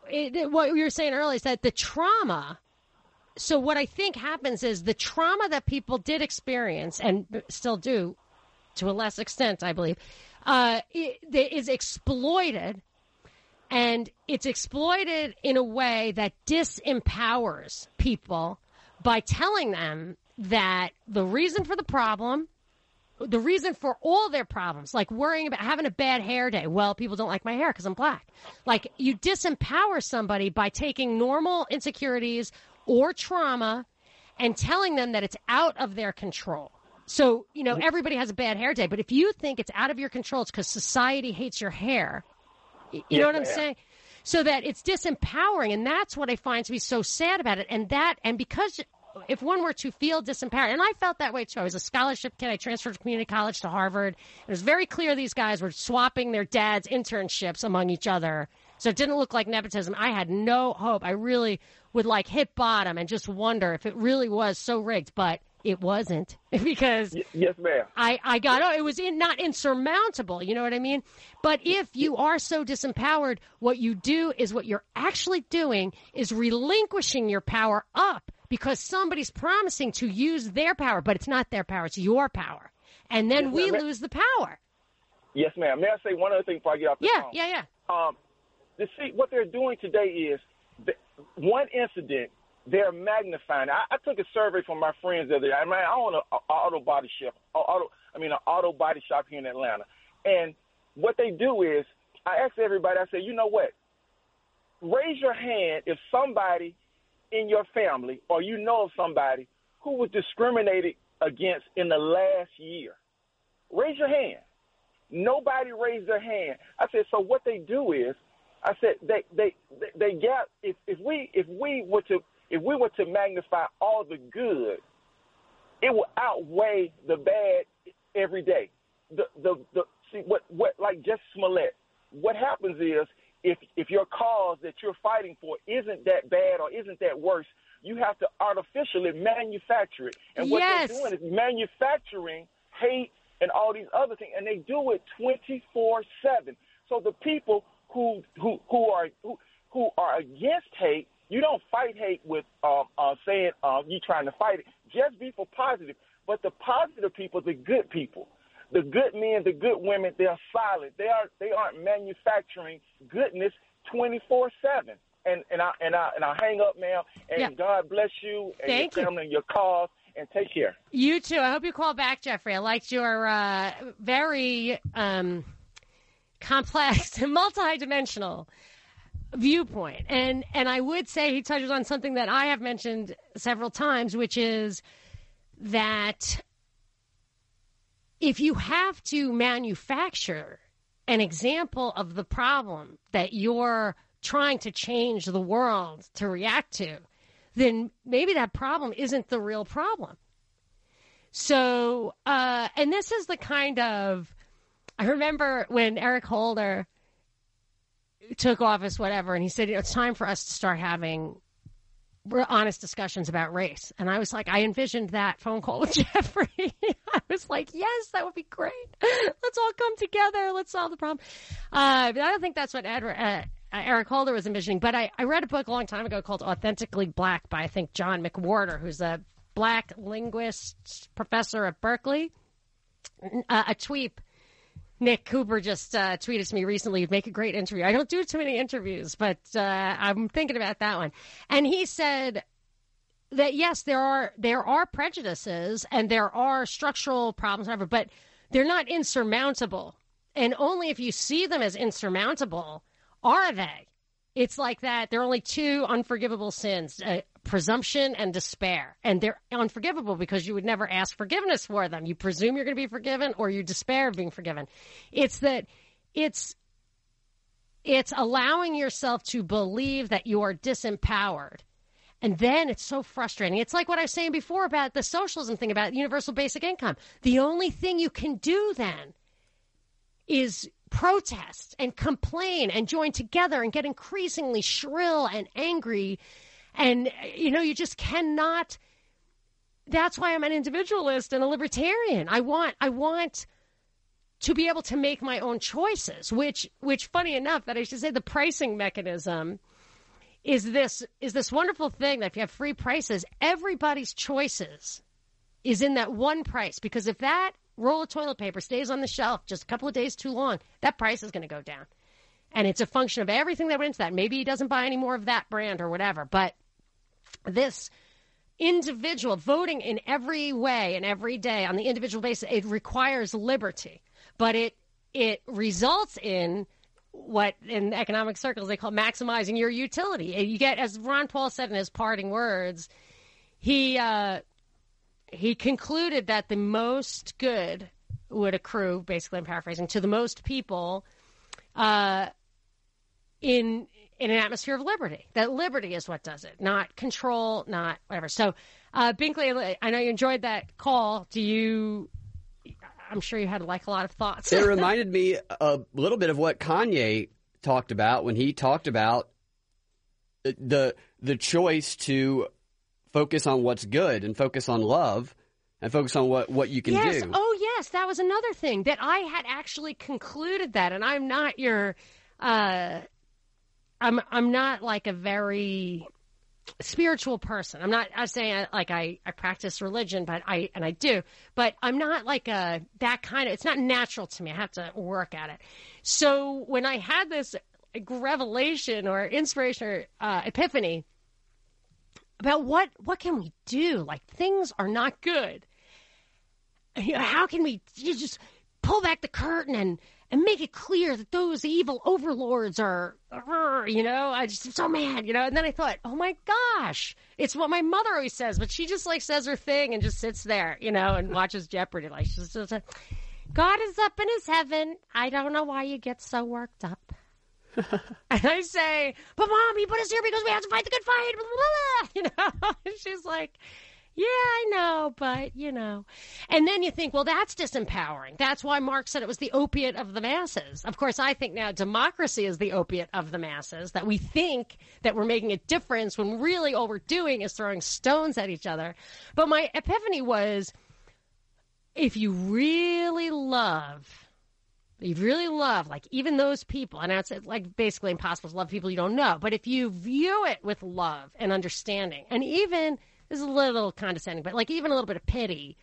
it, what you were saying earlier is that the trauma so what I think happens is the trauma that people did experience and still do, to a less extent, I believe, uh, is exploited, and it's exploited in a way that disempowers people by telling them that the reason for the problem. The reason for all their problems, like worrying about having a bad hair day. Well, people don't like my hair because I'm black. Like you disempower somebody by taking normal insecurities or trauma and telling them that it's out of their control. So, you know, everybody has a bad hair day, but if you think it's out of your control, it's because society hates your hair. You Yes, know what I'm ma'am. saying? So that it's disempowering, and that's what I find to be so sad about it. And that, and because if one were to feel disempowered, and I felt that way too. I was a scholarship kid. I transferred from community college to Harvard. It was very clear these guys were swapping their dad's internships among each other. So it didn't look like nepotism. I had no hope. I really would like hit bottom and just wonder if it really was so rigged, but it wasn't [laughs] because yes, ma'am. I, I got oh, it was in, not insurmountable. You know what I mean? But if you are so disempowered, what you do is what you're actually doing is relinquishing your power up because somebody's promising to use their power, but it's not their power; it's your power, and then Yes, we ma'am. lose the power. Yes, ma'am. May I say one other thing before I get off the Yeah, phone? yeah, yeah. Um, to see, what they're doing today is one incident they're magnifying. I, I took a survey from my friends the other day. I mean, I own an auto body shop. Auto, I mean, an auto body shop here in Atlanta. And what they do is, I asked everybody. I said, you know what? Raise your hand if somebody in your family or you know of somebody who was discriminated against in the last year. Raise your hand. Nobody raised their hand. I said, so what they do is, I said they they they, they get if if we if we were to if we were to magnify all the good, it will outweigh the bad every day. the the, the see what what like Jess Smollett. What happens is if if your cause that you're fighting for isn't that bad or isn't that worse, you have to artificially manufacture it. And what Yes. they're doing is manufacturing hate and all these other things, and they do it 24 seven. So the people who who who are who, who are against hate, you don't fight hate with um, uh, saying um, you trying to fight it. Just be for positive. But the positive people, the good people, the good men, the good women, they are silent. They are they aren't manufacturing goodness 24 seven. And and I and I and I hang up now. And Yeah. God bless you and Thank your family and your cause. And take care. You too. I hope you call back, Jeffrey. I liked your uh, very um, complex [laughs] and multi-dimensional viewpoint. And and I would say he touches on something that I have mentioned several times, which is that if you have to manufacture an example of the problem that you're trying to change the world to react to, then maybe that problem isn't the real problem. So, uh, and this is the kind of, I remember when Eric Holder took office, whatever, and he said, you know, it's time for us to start having honest discussions about race. And I was like, I envisioned that phone call with [laughs] Jeffrey. I was like, yes, that would be great. Let's all come together. Let's solve the problem. Uh, but I don't think that's what Edward, uh, uh, Eric Holder was envisioning. But I, I read a book a long time ago called Authentically Black by, I think, John McWhorter, who's a black linguist professor at Berkeley. Uh, a tweet. Nick Cooper just uh, tweeted to me recently, "You'd make a great interview." I don't do too many interviews, but uh, I'm thinking about that one. And he said that yes, there are there are prejudices and there are structural problems, whatever, but they're not insurmountable. And only if you see them as insurmountable are they. It's like that. There are only two unforgivable sins: uh, presumption and despair, and they're unforgivable because you would never ask forgiveness for them. You presume you're going to be forgiven, or you despair of being forgiven. It's that it's it's allowing yourself to believe that you are disempowered. And then it's so frustrating. It's like what I was saying before about the socialism thing about universal basic income. The only thing you can do then is protest and complain and join together and get increasingly shrill and angry. And, you know, you just cannot. That's why I'm an individualist and a libertarian. I want, I want to be able to make my own choices, which, which funny enough, that I should say the pricing mechanism is this, is this wonderful thing that if you have free prices, everybody's choices is in that one price. Because if that roll of toilet paper stays on the shelf just a couple of days too long, that price is going to go down. And it's a function of everything that went into that. Maybe he doesn't buy any more of that brand or whatever. But this individual voting in every way and every day on the individual basis, it requires liberty. But it it results in what in economic circles they call maximizing your utility. You get, as Ron Paul said in his parting words, he uh, he concluded that the most good would accrue, basically, I'm paraphrasing, to the most people uh, in in an atmosphere of liberty. That liberty is what does it, not control, not whatever. So, uh, Binkley, I know you enjoyed that call. Do you? I'm sure you had like a lot of thoughts. It [laughs] reminded me a little bit of what Kanye talked about when he talked about the the choice to focus on what's good and focus on love and focus on what, what you can yes. do. Oh, yes. That was another thing that I had actually concluded that, and I'm not your, uh, I'm I'm not like a very spiritual person. I'm not. I'm saying like I I practice religion, but I and I do, but I'm not like a that kind of. It's not natural to me. I have to work at it. So when I had this revelation or inspiration or uh, epiphany about what what can we do? Like things are not good. You know, how can we just pull back the curtain and and make it clear that those evil overlords are, you know, I just am so mad, you know. And then I thought, oh my gosh, it's what my mother always says, but she just like says her thing and just sits there, you know, and watches [laughs] Jeopardy. Like she's just, a, God is up in his heaven. I don't know why you get so worked up. [laughs] and I say, but mom, you put us here because we have to fight the good fight. Blah, [laughs] blah, blah. You know, and she's like, Yeah, I know, but you know. And then you think, well, that's disempowering. That's why Marx said it was the opiate of the masses. Of course, I think now democracy is the opiate of the masses, that we think that we're making a difference when really all we're doing is throwing stones at each other. But my epiphany was if you really love you really love, like even those people, and it's like basically impossible to love people you don't know. But if you view it with love and understanding, and even is a little condescending, but like even a little bit of pity,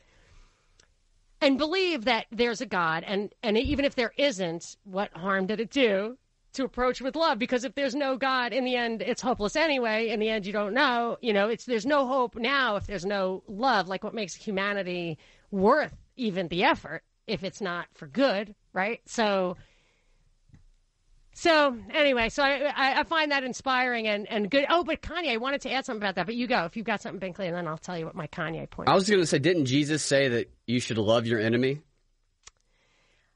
and believe that there's a God, and and even if there isn't, what harm did it do to approach with love? Because if there's no God, in the end, it's hopeless anyway. In the end, you don't know. You know, it's there's no hope now if there's no love. Like what makes humanity worth even the effort if it's not for good, right? So, so anyway, so I, I, I find that inspiring and, and good. Oh, but Kanye, I wanted to add something about that, but you go if you've got something, Binkley, and then I'll tell you what my Kanye point. I was going to say, didn't Jesus say that you should love your enemy?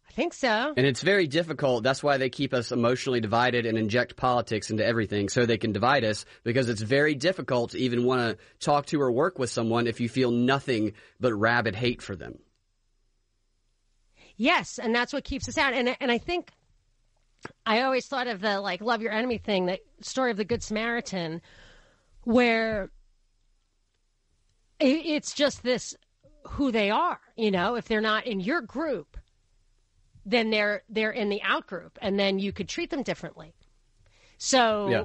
I think so. And it's very difficult. That's why they keep us emotionally divided and inject politics into everything so they can divide us because it's very difficult to even want to talk to or work with someone if you feel nothing but rabid hate for them. Yes, and that's what keeps us out. And and I think I always thought of the like love your enemy thing, the story of the Good Samaritan, where it's just this who they are. You know, if they're not in your group, then they're they're in the out group, and then you could treat them differently. So Yeah.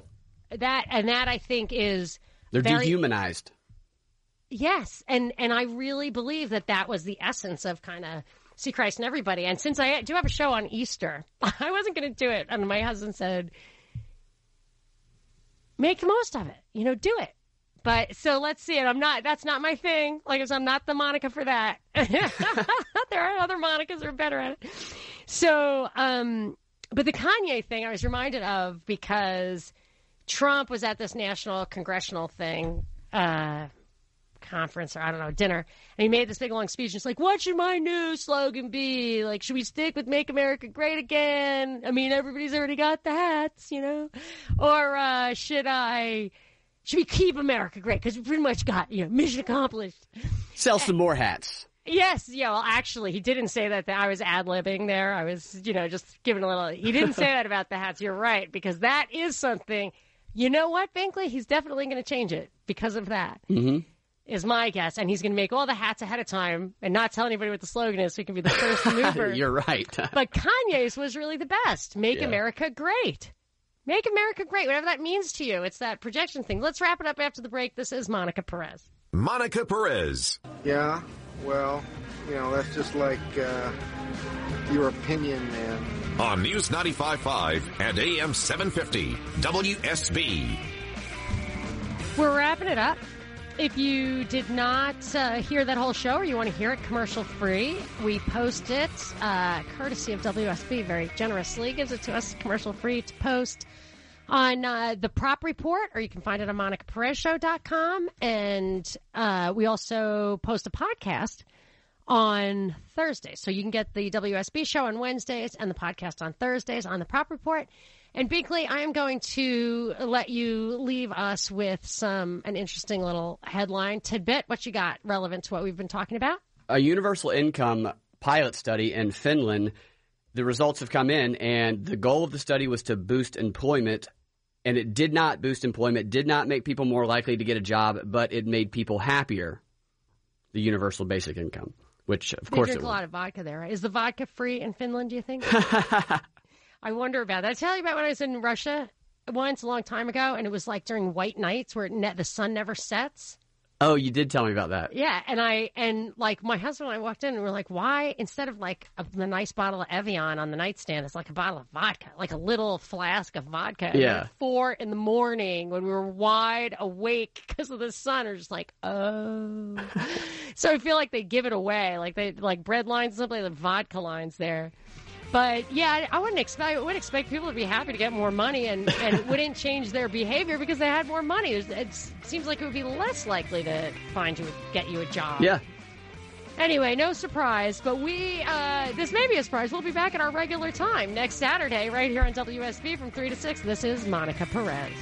that and that I think is They're very- dehumanized. Yes, and and I really believe that that was the essence of kind of see Christ in everybody. And since I do have a show on Easter, [laughs] I wasn't going to do it, and my husband said, "Make the most of it. You know, do it." But so let's see it. I'm not. That's not my thing. Like I said, I'm not the Monica for that. [laughs] there are other Monicas that are better at it. So, um, but the Kanye thing, I was reminded of because Trump was at this national congressional thing. Uh, conference or I don't know, dinner. And he made this big long speech. And it's like, what should my new slogan be? Like, should we stick with Make America Great Again? I mean, everybody's already got the hats, you know? Or uh, should I, should we keep America great? Because we pretty much got, you know, mission accomplished. Sell some more hats. Yes, yeah. Well, actually, he didn't say that. I was ad libbing there. I was, you know, just giving a little. He didn't say that about the hats. You're right, because that is something. You know what, Binkley? He's definitely going to change it because of that. Mm-hmm. Is my guess, and he's going to make all the hats ahead of time and not tell anybody what the slogan is, so he can be the first [laughs] mover. You're right. [laughs] but Kanye's was really the best. Make Yeah. America great. Make America great, whatever that means to you. It's that projection thing. Let's wrap it up after the break. This is Monica Perez. Monica Perez. Yeah, well, you know, that's just like uh, your opinion, man. On News 95.5 and AM 750 WSB. We're wrapping it up. If you did not uh, hear that whole show or you want to hear it commercial free, we post it uh, courtesy of WSB very generously, gives it to us commercial free to post on uh, the Prop Report, or you can find it on MonicaPerezShow.com. And uh, we also post a podcast on Thursdays. So you can get the WSB show on Wednesdays and the podcast on Thursdays on the Prop Report. And Binkley, I am going to let you leave us with some an interesting little headline tidbit. What you got relevant to what we've been talking about? a universal income pilot study in Finland. The results have come in, and the goal of the study was to boost employment. And it did not boost employment, did not make people more likely to get a job, but it made people happier. The universal basic income, which of They course drink a lot of vodka there, right? Is the vodka free in Finland? Do you think? [laughs] I wonder about that. I tell you about when I was in Russia once a long time ago, and it was like during white nights where it ne- the sun never sets. Oh, you did tell me about that. Yeah, and I and like my husband and I walked in and we're like, why instead of like a, the nice bottle of Evian on the nightstand, it's like a bottle of vodka, like a little flask of vodka. Yeah. at four in the morning when we were wide awake because of the sun, are just like, oh. [laughs] so I feel like they give it away, like they like bread lines, simply the vodka lines there. But yeah, I- wouldn't expect. I would expect people to be happy to get more money, and, and it wouldn't change their behavior because they had more money. It, it seems like it would be less likely to find you, get you a job. Yeah. Anyway, no surprise, but we uh, this may be a surprise. We'll be back at our regular time next Saturday, right here on WSB from three to six. This is Monica Perez.